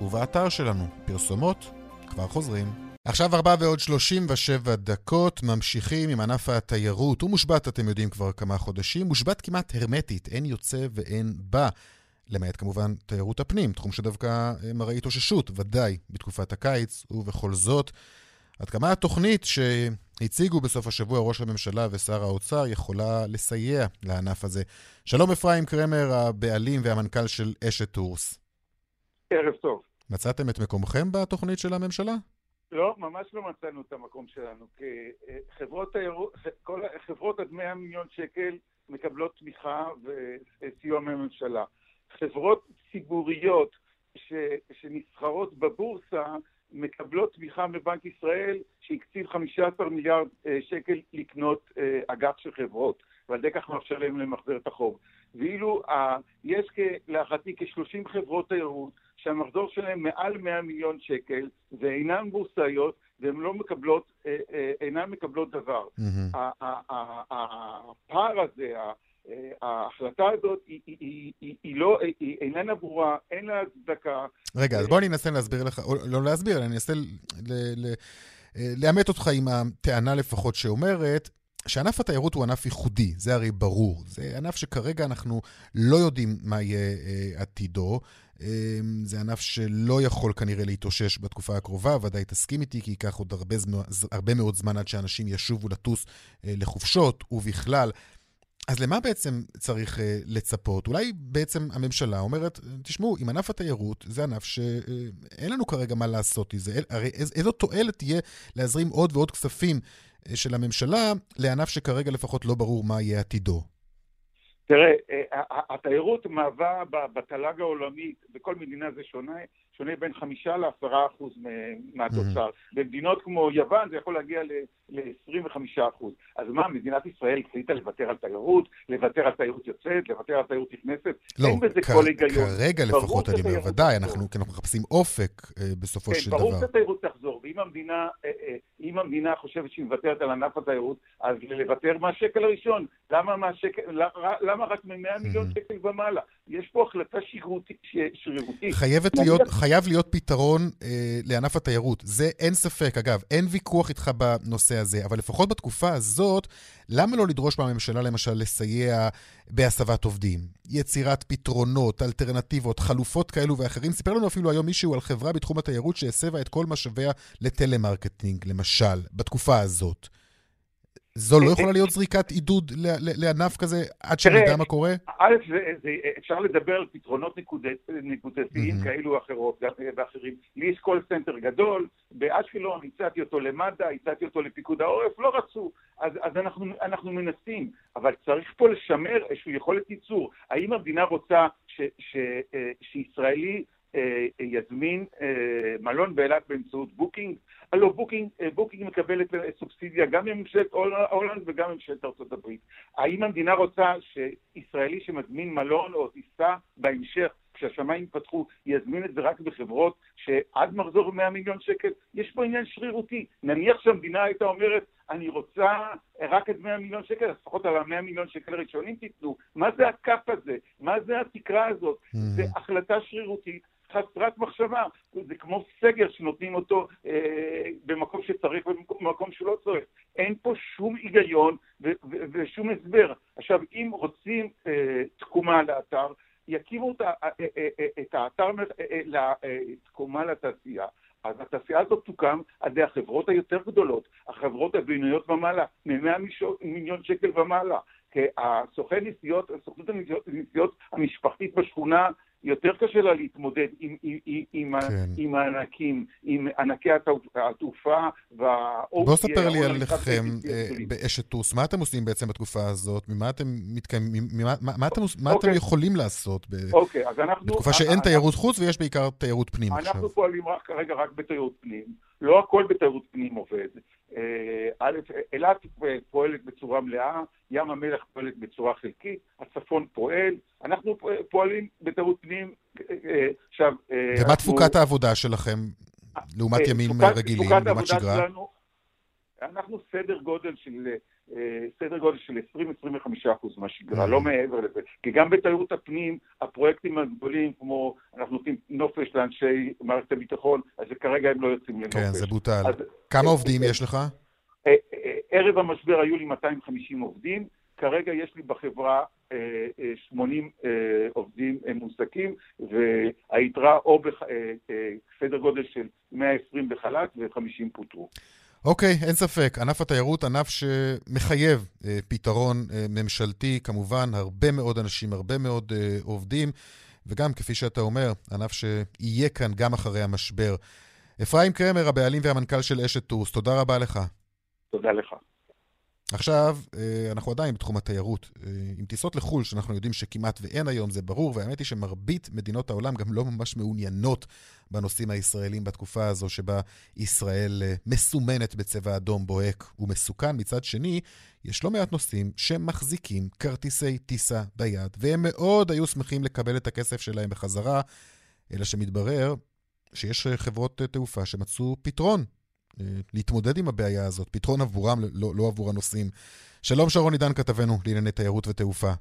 ובאתר שלנו, פרסומות, כבר חוזרים. עכשיו ארבע ועוד 37 דקות, ממשיכים עם ענף התיירות. הוא מושבת, אתם יודעים, כבר כמה חודשים. מושבת כמעט הרמטית, אין יוצא ואין בא. למעט כמובן תיירות הפנים, תחום שדווקא אה, מראה התאוששות, ודאי, בתקופת הקיץ, ובכל זאת, עד כמה התוכנית שהציגו בסוף השבוע ראש הממשלה ושר האוצר יכולה לסייע לענף הזה. שלום אפרים קרמר, הבעלים והמנכ"ל של אשת טורס. ערב טוב. מצאתם את מקומכם בתוכנית של הממשלה? לא, ממש לא מצאנו את המקום שלנו. אה, חברות כל חברות עד 100 מיליון שקל מקבלות תמיכה וסיוע מהממשלה. חברות ציבוריות ש, שנסחרות בבורסה מקבלות תמיכה מבנק ישראל שהקציב 15 מיליארד אה, שקל לקנות אה, אגף של חברות, ועל ידי כך מאפשר להם למחזר את החוב. ואילו יש להערכתי כ-30 חברות תיירות שהמחזור שלהם מעל 100 מיליון שקל ואינן בורסאיות והן לא מקבלות, אה, אינן מקבלות דבר. הפער הזה, ההחלטה הזאת היא, היא, היא, היא, היא לא, היא איננה ברורה, אין לה הצדקה. רגע, אז בוא אני אנסה להסביר לך, או לא להסביר, אני אנסה לאמת אותך עם הטענה לפחות שאומרת שענף התיירות הוא ענף ייחודי, זה הרי ברור. זה ענף שכרגע אנחנו לא יודעים מה יהיה אה, עתידו. אה, זה ענף שלא יכול כנראה להתאושש בתקופה הקרובה, ודאי תסכים איתי, כי ייקח עוד הרבה, זמן, הרבה מאוד זמן עד שאנשים ישובו לטוס אה, לחופשות, ובכלל. אז למה בעצם צריך uh, לצפות? אולי בעצם הממשלה אומרת, תשמעו, עם ענף התיירות, זה ענף שאין uh, לנו כרגע מה לעשות איזה. הרי איז, איזו תועלת תהיה להזרים עוד ועוד כספים של הממשלה לענף שכרגע לפחות לא ברור מה יהיה עתידו? תראה, התיירות מהווה בתל"ג העולמי, בכל מדינה זה שונה, שונה בין חמישה לעשרה אחוז מהתוצר. Mm-hmm. במדינות כמו יוון זה יכול להגיע ל-25 אחוז. אז מה, מדינת ישראל החליטה לוותר על תיירות, לוותר על תיירות יוצאת, לוותר על תיירות נכנסת? לא, אין בזה כל היגיון. כרגע לפחות, אני אומר, ודאי, אנחנו, אנחנו מחפשים אופק אה, בסופו כן, של דבר. כן, ברור שהתיירות ואם המדינה, אה, אה, אם המדינה חושבת שהיא מוותרת על ענף התיירות, אז לוותר מהשקל הראשון. למה, מהשקל, למה רק מ-100 מיליון mm-hmm. שקל ומעלה? יש פה החלטה שרירותית. להיות, חייב להיות פתרון אה, לענף התיירות. זה אין ספק. אגב, אין ויכוח איתך בנושא הזה, אבל לפחות בתקופה הזאת, למה לא לדרוש מהממשלה למשל לסייע בהסבת עובדים? יצירת פתרונות, אלטרנטיבות, חלופות כאלו ואחרים. סיפר לנו אפילו היום מישהו על חברה בתחום התיירות שהסבה את כל משאביה לטלמרקטינג, למשל, בתקופה הזאת. זו לא יכולה להיות זריקת עידוד לענף כזה עד שנדע מה קורה? א', אפשר לדבר על פתרונות נקודתיים כאלו ואחרים. לי יש call center גדול, באשקלון הצעתי אותו למד"א, הצעתי אותו לפיקוד העורף, לא רצו. אז, אנחנו, מנסים, אבל צריך פה לשמר איזושהי יכולת ייצור. האם המדינה רוצה אה, שישראלי אה, יזמין אה, מלון באילת באמצעות בוקינג? הלו בוקינג, אה, בוקינג מקבלת סובסידיה גם מממשלת הולנד וגם מממשלת ארצות הברית. האם המדינה רוצה שישראלי שמזמין מלון או טיסה בהמשך, כשהשמיים יפתחו, יזמין את זה רק בחברות שעד מחזור 100 מיליון שקל? יש פה עניין שרירותי. נניח שהמדינה הייתה אומרת, אני רוצה רק את 100 מיליון שקל, אז לפחות על ה-100 מיליון שקל הראשונים תיתנו. מה זה הקאפ הזה? מה זה התקרה הזאת? Mm. זה החלטה שרירותית חסרת מחשבה. זה כמו סגר שנותנים אותו אה, במקום שצריך ובמקום שלא צריך. אין פה שום היגיון ו- ו- ושום הסבר. עכשיו, אם רוצים אה, תקומה לאתר, יקימו אה, אה, אה, את האתר לתקומה לתעשייה. אז התעשייה הזאת תוקם על ידי החברות היותר גדולות, החברות הבינוניות ומעלה, מ-100 מיליון שקל ומעלה. כי הסוכן נסיעות, הסוכנות הנסיעות המשפחתית בשכונה יותר קשה לה להתמודד עם, עם, עם, כן. עם הענקים, עם ענקי התעופה והאופי... בוא ספר לי עליכם אה, באשת טוס, מה אתם עושים בעצם בתקופה הזאת? ממה אתם מתקיימים, ממה, מה, מה, אתם, מה אוקיי. אתם יכולים לעשות ב... אוקיי, אז אנחנו... בתקופה שאין אנחנו, תיירות חוץ ויש בעיקר תיירות פנים אנחנו עכשיו. אנחנו פועלים רק, כרגע רק בתיירות פנים. לא הכל בתיירות פנים עובד. אה, א', אילת פועלת בצורה מלאה, ים המלח פועלת בצורה חלקית, הצפון פועל, אנחנו פועלים בתיירות פנים. אה, עכשיו... אה, ומה תפוקת העבודה שלכם לעומת ימים רגילים, לעומת שגרה? שלנו, אנחנו סדר גודל של סדר גודל של 20-25% מהשגרה, לא מעבר לזה. כי גם בתיירות הפנים, הפרויקטים הגדולים, כמו אנחנו נותנים נופש לאנשי מערכת הביטחון, אז כרגע הם לא יוצאים לנופש. כן, זה בוטל. אז, כמה עובדים יש לך? ערב המשבר היו לי 250 עובדים, כרגע יש לי בחברה 80 עובדים מועסקים, והיתרה או בסדר גודל של 120 בחל"ת ו-50 פוטרו. אוקיי, אין ספק. ענף התיירות, ענף שמחייב אה, פתרון אה, ממשלתי, כמובן, הרבה מאוד אנשים, הרבה מאוד אה, עובדים, וגם, כפי שאתה אומר, ענף שיהיה כאן גם אחרי המשבר. אפרים קרמר, הבעלים והמנכ"ל של אשת טוס, תודה רבה לך. תודה לך. עכשיו, אה, אנחנו עדיין בתחום התיירות. אה, עם טיסות לחו"ל, שאנחנו יודעים שכמעט ואין היום, זה ברור, והאמת היא שמרבית מדינות העולם גם לא ממש מעוניינות בנושאים הישראלים בתקופה הזו, שבה ישראל אה, מסומנת בצבע אדום בוהק ומסוכן. מצד שני, יש לא מעט נוסעים שמחזיקים כרטיסי טיסה ביד, והם מאוד היו שמחים לקבל את הכסף שלהם בחזרה, אלא שמתברר שיש חברות תעופה שמצאו פתרון להתמודד עם הבעיה הזאת, פתרון עבורם, לא, לא עבור הנוסעים. שלום שרון עידן כתבנו לענייני תיירות ותעופה.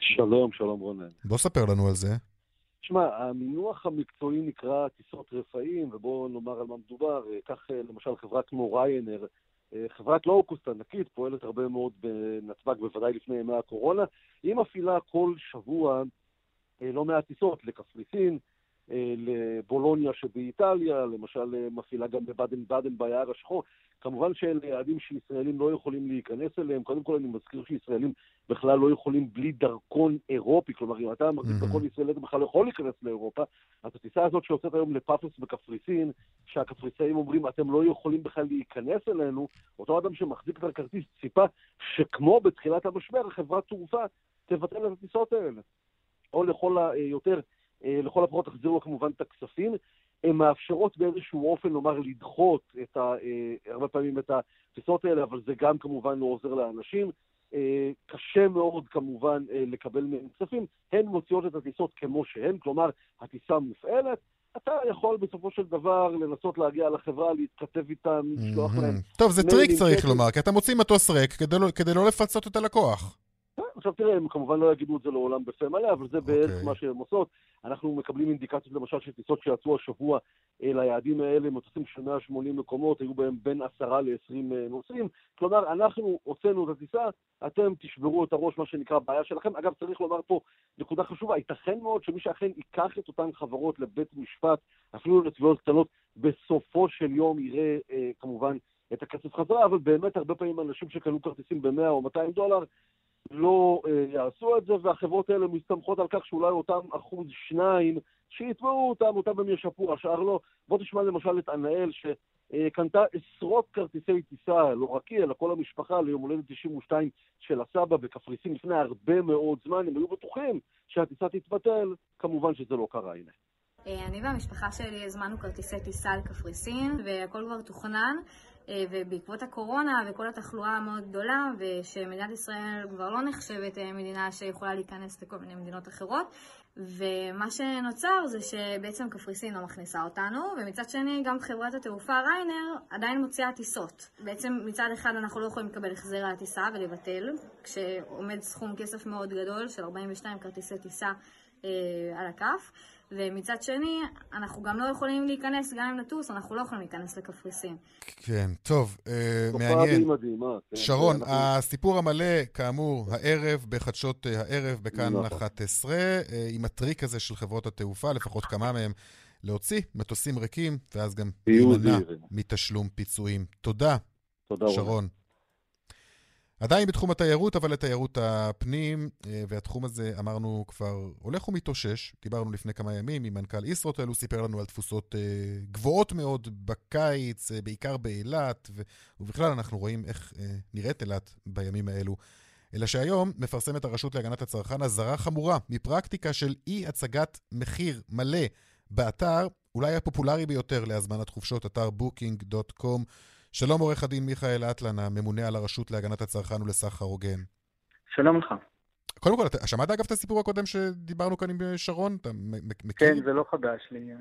שלום, שלום רונן. בוא ספר לנו על זה. תשמע, המינוח המקצועי נקרא טיסות רפאים, ובואו נאמר על מה מדובר. אה, כך אה, למשל חברה כמו ריינר, חברת לואו-קוסט ענקית, פועלת הרבה מאוד בנתב"ג, בוודאי לפני ימי הקורונה. היא מפעילה כל שבוע לא מעט טיסות לקפריסין, אה, לבולוניה שבאיטליה, למשל אה, מפעילה גם בבאדן באדן ביער השחור. כמובן שאלה יעדים שישראלים לא יכולים להיכנס אליהם. קודם כל אני מזכיר שישראלים בכלל לא יכולים בלי דרכון אירופי. כלומר, אם אתה מחזיק דרכון ישראלי אתה בכלל לא יכול להיכנס לאירופה. אז הטיסה הזאת שיוצאת היום לפאפוס בקפריסין, שהקפריסאים אומרים, אתם לא יכולים בכלל להיכנס אלינו, אותו אדם שמחזיק את הכרטיס ציפה שכמו בתחילת המשבר, החברת תעופה תבטל את הטיסות האלה. או לכל היותר אה, לכל הפחות תחזירו כמובן את הכספים. הן מאפשרות באיזשהו אופן, נאמר, לדחות את ה, אה, הרבה פעמים את הטיסות האלה, אבל זה גם כמובן לא עוזר לאנשים. אה, קשה מאוד כמובן לקבל מהם כספים. הן מוציאות את הטיסות כמו שהן, כלומר, הטיסה מופעלת. אתה יכול בסופו של דבר לנסות להגיע לחברה, להתכתב איתם, לשלוח להם... טוב, זה טריק צריך לומר, כי אתה מוציא מטוס ריק כדי לא, כדי לא לפצות את הלקוח. עכשיו תראה, הם כמובן לא יגידו את זה לעולם בפה מלא, אבל זה אוקיי. אוקיי. מה שהן עושות. אנחנו מקבלים אינדיקציות למשל של טיסות שיצאו השבוע ליעדים האלה, מטוסים של 180 מקומות, היו בהם בין 10 ל-20 אה, נוסעים. כלומר, אנחנו הוצאנו את הטיסה, אתם תשברו את הראש, מה שנקרא, בעיה שלכם. אגב, צריך לומר פה נקודה חשובה, ייתכן מאוד שמי שאכן ייקח את אותן חברות לבית משפט, אפילו לתביעות קטנות, בסופו של יום יראה אה, כמובן את הכסף חזרה, אבל באמת הרבה פעמים אנשים שקנו כרטיסים ב-100 או 200 דולר, לא אה, יעשו את זה, והחברות האלה מסתמכות על כך שאולי אותם אחוז שניים שיתבעו אותם, אותם הם ישפו, השאר לא. בוא תשמע למשל את ענאל, שקנתה עשרות כרטיסי טיסה, לא רק היא, אלא כל המשפחה, ליום הולדת 92 של הסבא בקפריסין לפני הרבה מאוד זמן, הם היו בטוחים שהטיסה תתבטל, כמובן שזה לא קרה, הנה. אה, אני והמשפחה שלי הזמנו כרטיסי טיסה לקפריסין, והכל כבר תוכנן. אה, ובעקבות הקורונה וכל התחלואה המאוד גדולה, ושמדינת ישראל כבר לא נחשבת אה, מדינה שיכולה להיכנס לכל מיני מדינות אחרות, ומה שנוצר זה שבעצם קפריסין לא מכניסה אותנו, ומצד שני גם חברת התעופה ריינר עדיין מוציאה טיסות. בעצם מצד אחד אנחנו לא יכולים לקבל החזר על הטיסה ולבטל, כשעומד סכום כסף מאוד גדול של 42 כרטיסי טיסה אה, על הכף. ומצד שני, אנחנו גם לא יכולים להיכנס, גם אם נטוס, אנחנו לא יכולים להיכנס לקפריסין. כן, טוב, אה, מעניין. כן, שרון, כן, הסיפור המלא, כאמור, הערב, בחדשות אה, הערב, בכאן 11, נכון. אה, עם הטריק הזה של חברות התעופה, לפחות כמה מהם, להוציא מטוסים ריקים, ואז גם להימנע מתשלום פיצויים. תודה, תודה שרון. עדיין בתחום התיירות, אבל לתיירות הפנים, אה, והתחום הזה, אמרנו, כבר הולך ומתאושש. דיברנו לפני כמה ימים עם מנכ"ל ישרוטל, הוא סיפר לנו על תפוסות אה, גבוהות מאוד בקיץ, אה, בעיקר באילת, ובכלל אנחנו רואים איך נראית אילת בימים האלו. אלא שהיום מפרסמת הרשות להגנת הצרכן אזהרה חמורה מפרקטיקה של אי-הצגת מחיר מלא באתר, אולי הפופולרי ביותר להזמנת חופשות, אתר booking.com. שלום עורך הדין מיכאל אטלן, הממונה על הרשות להגנת הצרכן ולסחר הוגן. שלום לך. קודם כל, אתה שמעת אגב את הסיפור הקודם שדיברנו כאן עם שרון? אתה מכיר? כן, זה לא חדש לי.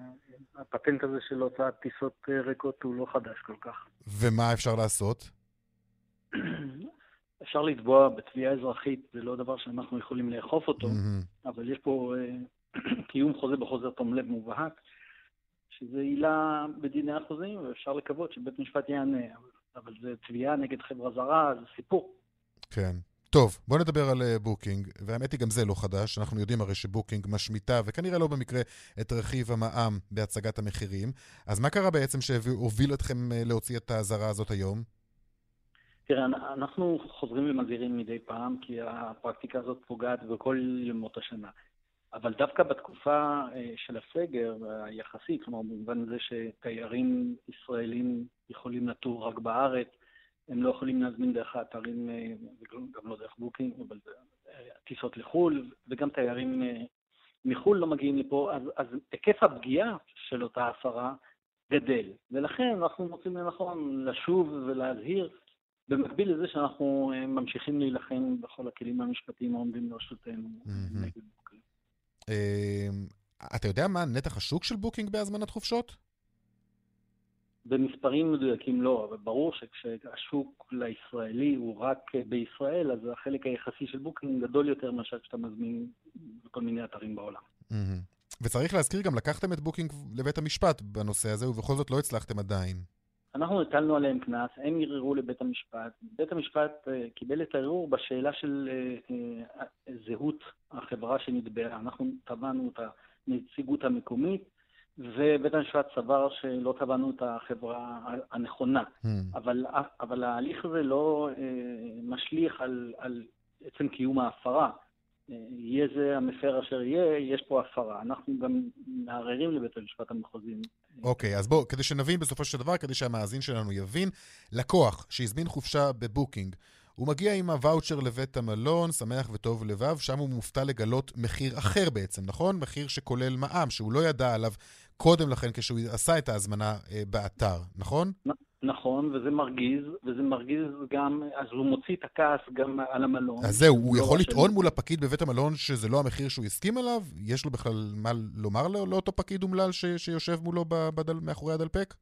הפטנט הזה של הוצאת טיסות ריקות הוא לא חדש כל כך. ומה אפשר לעשות? [CLEARS THROAT] אפשר לתבוע בתביעה אזרחית, זה לא דבר שאנחנו יכולים לאכוף אותו, אבל יש פה אה, [CLEARS THROAT] קיום חוזה בחוסר תום לב מובהק. שזה עילה בדיני החוזים, ואפשר לקוות שבית משפט יענה, אבל זה תביעה נגד חברה זרה, זה סיפור. כן. טוב, בוא נדבר על אה, בוקינג, והאמת היא גם זה לא חדש, אנחנו יודעים הרי שבוקינג משמיטה, וכנראה לא במקרה, את רכיב המע"מ בהצגת המחירים. אז מה קרה בעצם שהוביל אתכם אה, להוציא את האזהרה הזאת היום? תראה, אנחנו חוזרים ומזהירים מדי פעם, כי הפרקטיקה הזאת פוגעת בכל ימות השנה. אבל דווקא בתקופה של הסגר היחסי, כלומר במובן זה שתיירים ישראלים יכולים לטור רק בארץ, הם לא יכולים להזמין דרך האתרים, גם לא דרך בוקינג, אבל טיסות לחו"ל, וגם תיירים מחו"ל לא מגיעים לפה, אז, אז היקף הפגיעה של אותה הפרה גדל. ולכן אנחנו מוצאים לנכון לשוב ולהזהיר, במקביל לזה שאנחנו אה, ממשיכים להילחם בכל הכלים המשפטיים העומדים לרשותנו. אמ, אתה יודע מה נתח השוק של בוקינג בהזמנת חופשות? במספרים מדויקים לא, אבל ברור שכשהשוק לישראלי הוא רק בישראל, אז החלק היחסי של בוקינג גדול יותר מאשר כשאתה מזמין בכל מיני אתרים בעולם. וצריך להזכיר, גם לקחתם את בוקינג לבית המשפט בנושא הזה, ובכל זאת לא הצלחתם עדיין. אנחנו הטלנו עליהם קנס, הם ערערו לבית המשפט. בית המשפט אה, קיבל את הערעור בשאלה של אה, אה, זהות החברה שנתבעה. אנחנו תבענו את הנציגות המקומית, ובית המשפט סבר שלא תבענו את החברה הנכונה. המ. אבל, אבל ההליך הזה לא משליך על, על עצם קיום ההפרה. יהיה זה המפר אשר יהיה, יש פה הפרה. אנחנו גם מערערים לבית המשפט המחוזי. אוקיי, אוקיי, אז בואו, כדי שנבין בסופו של דבר, כדי שהמאזין שלנו יבין, לקוח שהזמין חופשה בבוקינג, הוא מגיע עם הוואוצ'ר לבית המלון, שמח וטוב לבב, שם הוא מופתע לגלות מחיר אחר בעצם, נכון? מחיר שכולל מע"מ, שהוא לא ידע עליו קודם לכן כשהוא עשה את ההזמנה אה, באתר, נכון? נכון, וזה מרגיז, וזה מרגיז גם, אז הוא מוציא את הכעס גם על המלון. אז זהו, הוא לא יכול לטעון מול הפקיד בבית המלון שזה לא המחיר שהוא הסכים עליו? יש לו בכלל מה לומר לאותו פקיד אומלל שיושב מולו בדל, מאחורי הדלפק?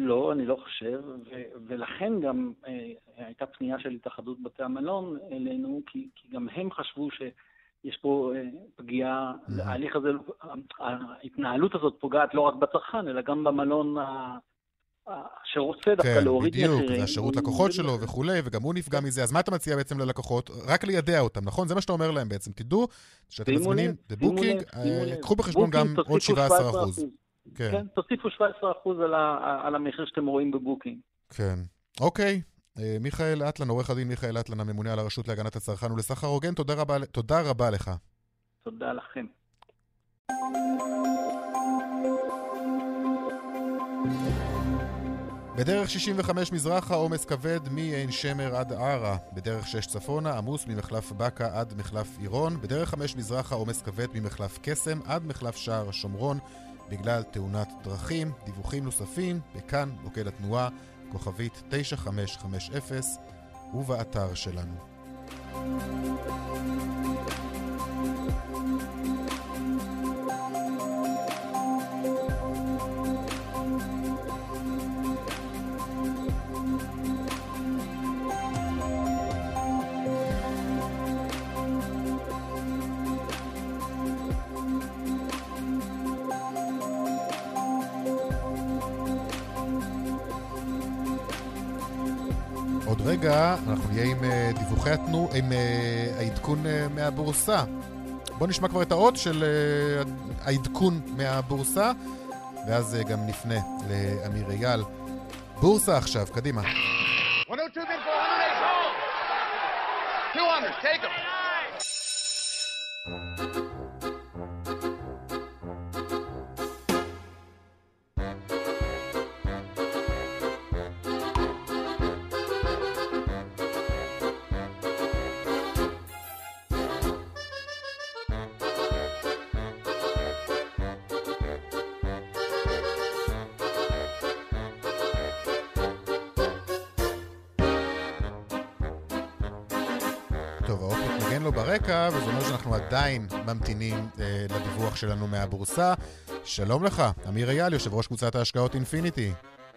לא, אני לא חושב, ו- ולכן גם אה, הייתה פנייה של התאחדות בתי המלון אלינו, כי, כי גם הם חשבו ש... יש פה אה, פגיעה, ההליך הזה, ההתנהלות הזאת פוגעת לא רק בצרכן, אלא גם במלון שרוצה דווקא כן, להוריד מחירים. כן, בדיוק, והשירות לקוחות שלו וכולי, וגם הוא נפגע מזה. אז מה אתה מציע בעצם ללקוחות? רק לידע אותם, נכון? זה מה שאתה אומר להם בעצם. תדעו שאתם מזמינים בבוקינג, אה, קחו בחשבון גם עוד 17 אחוז. כן. כן, תוסיפו 17 אחוז על המחיר שאתם רואים בבוקינג. כן. אוקיי, אה, מיכאל אטלן, עורך הדין מיכאל אטלן, הממונה על הרשות להגנת הצרכן ולסחר הוגן, תודה רבה, תודה רבה לך. תודה לכם. בדרך 65 מזרחה עומס כבד מעין שמר עד ערה. בדרך 6 צפונה עמוס ממחלף בקה עד מחלף עירון. בדרך 5 מזרחה עומס כבד ממחלף קסם עד מחלף שער השומרון בגלל תאונת דרכים. דיווחים נוספים בכאן מוקד התנועה כוכבית 9550 ובאתר שלנו. אנחנו נהיה עם אה, דיווחי התנו, עם אה, העדכון אה, מהבורסה. בואו נשמע כבר את האות של העדכון מהבורסה, ואז גם נפנה לאמיר אייל. בורסה עכשיו, קדימה. 102 200, take them. ברקע, וזה אומר שאנחנו עדיין ממתינים אה, לדיווח שלנו מהבורסה. שלום לך, אמיר אייל, יושב ראש קבוצת ההשקעות אינפיניטי.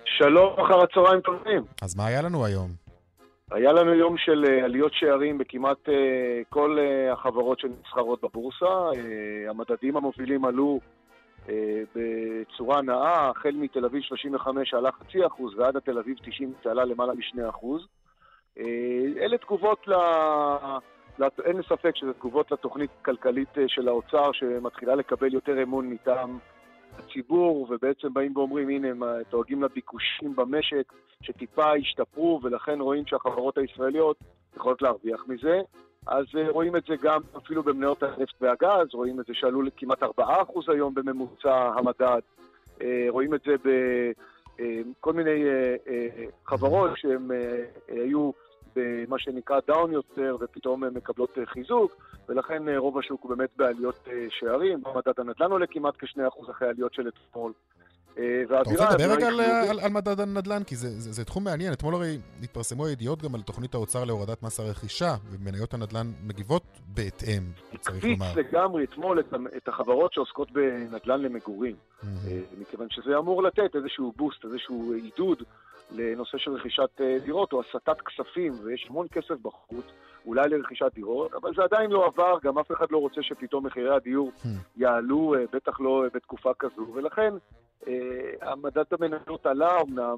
שלום, אחר הצהריים טובים. אז מה היה לנו היום? היה לנו יום של uh, עליות שערים בכמעט uh, כל uh, החברות שנסחרות בבורסה. Uh, המדדים המובילים עלו uh, בצורה נאה, החל מתל אביב 35 עלה חצי אחוז ועד התל אביב 90 זה עלה למעלה משני אחוז. Uh, אלה תגובות ל... אין לי ספק שזה תגובות לתוכנית כלכלית אה, של האוצר שמתחילה לקבל יותר אמון מטעם הציבור, ובעצם באים ואומרים, הנה, הם אה, דואגים לביקושים במשק שטיפה השתפרו, ולכן רואים שהחברות הישראליות יכולות להרוויח מזה. אז רואים את זה גם אפילו במניות הנפט והגז, רואים את זה שעלו לכמעט 4% היום בממוצע המדד, רואים את זה בכל מיני חברות שהן היו במה שנקרא down יותר, ופתאום הן מקבלות חיזוק, ולכן רוב השוק הוא באמת בעליות שערים. במדד הנדל"ן עולה כמעט כ-2% אחרי העליות של אתמול. אתה רוצה לדבר רגע על, על, על מדד הנדל"ן? כי זה, זה, זה תחום מעניין. אתמול הרי התפרסמו הידיעות גם על תוכנית האוצר להורדת מס הרכישה, ומניות הנדל"ן מגיבות בהתאם, צריך לומר. הקפיץ לגמרי אתמול את, את החברות שעוסקות בנדל"ן למגורים, אמהמ. מכיוון שזה אמור לתת איזשהו בוסט, איזשהו עידוד לנושא של רכישת דירות או הסטת כספים, ויש המון כסף בחוץ. אולי לרכישת דירות, אבל זה עדיין לא עבר, גם אף אחד לא רוצה שפתאום מחירי הדיור יעלו, בטח לא בתקופה כזו, ולכן המדד המניות עלה אמנם,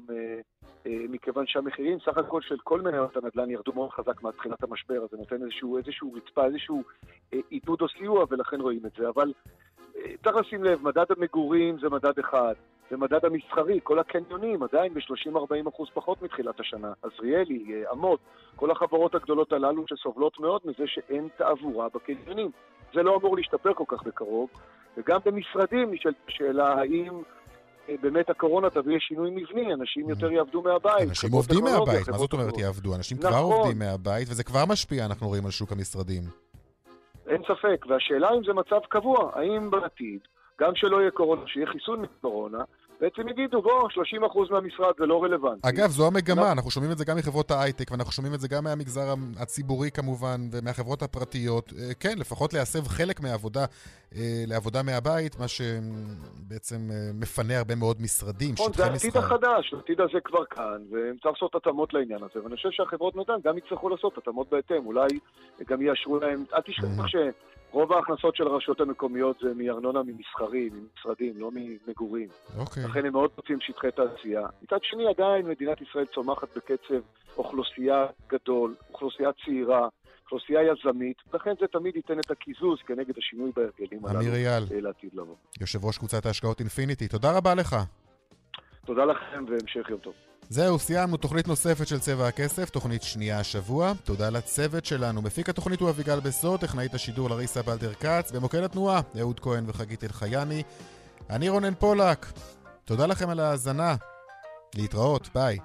מכיוון שהמחירים סך הכל של כל מניות הנדל"ן ירדו מאוד חזק מתחילת המשבר, אז זה נותן איזשהו, איזשהו רצפה, איזשהו עידוד או סיוע, ולכן רואים את זה. אבל צריך לשים לב, מדד המגורים זה מדד אחד, זה מדד המסחרי, כל הקניונים עדיין ב-30-40 אחוז פחות מתחילת השנה. עזריאלי, אמות, כל החברות הגדולות הללו שסובלות מאוד מזה שאין תעבורה בקניונים. זה לא אמור להשתפר כל כך בקרוב, וגם במשרדים נשאלת השאלה האם באמת הקורונה תביא לשינוי מבני, אנשים יותר יעבדו מהבית. אנשים עובדים מהבית, מה זאת אומרת יעבדו? אנשים כבר נכון. עובדים מהבית, וזה כבר משפיע, אנחנו רואים, על שוק המשרדים. אין ספק, והשאלה אם זה מצב קבוע, האם בעתיד, גם שלא יהיה קורונה, שיהיה חיסון מקורונה, בעצם יגידו, בוא, 30% מהמשרד זה לא רלוונטי. אגב, זו המגמה, אנחנו שומעים את זה גם מחברות ההייטק, ואנחנו שומעים את זה גם מהמגזר הציבורי כמובן, ומהחברות הפרטיות. כן, לפחות להסב חלק מהעבודה לעבודה מהבית, מה שבעצם מפנה הרבה מאוד משרדים, שטחי מסחר. זה העתיד החדש, העתיד הזה כבר כאן, וצריך לעשות התאמות לעניין הזה, ואני חושב שהחברות נדל"ן גם יצטרכו לעשות התאמות בהתאם, אולי גם יאשרו להם, אל תשכח ש... רוב ההכנסות של הרשויות המקומיות זה מארנונה ממסחרים, ממשרדים, לא ממגורים. אוקיי. לכן הם מאוד רוצים שטחי תעשייה. מצד שני, עדיין מדינת ישראל צומחת בקצב אוכלוסייה גדול, אוכלוסייה צעירה, אוכלוסייה יזמית, לכן זה תמיד ייתן את הקיזוז כנגד השינוי בהרגלים הללו. אמיר אייל. יושב ראש קבוצת ההשקעות אינפיניטי, תודה רבה לך. תודה לכם והמשך יום טוב. זהו, סיימנו תוכנית נוספת של צבע הכסף, תוכנית שנייה השבוע. תודה לצוות שלנו. מפיק התוכנית הוא אביגל בסוד, טכנאית השידור לריסה בלדר כץ, במוקד התנועה, אהוד כהן וחגית אלחייני. אני רונן פולק. תודה לכם על ההאזנה. להתראות, ביי.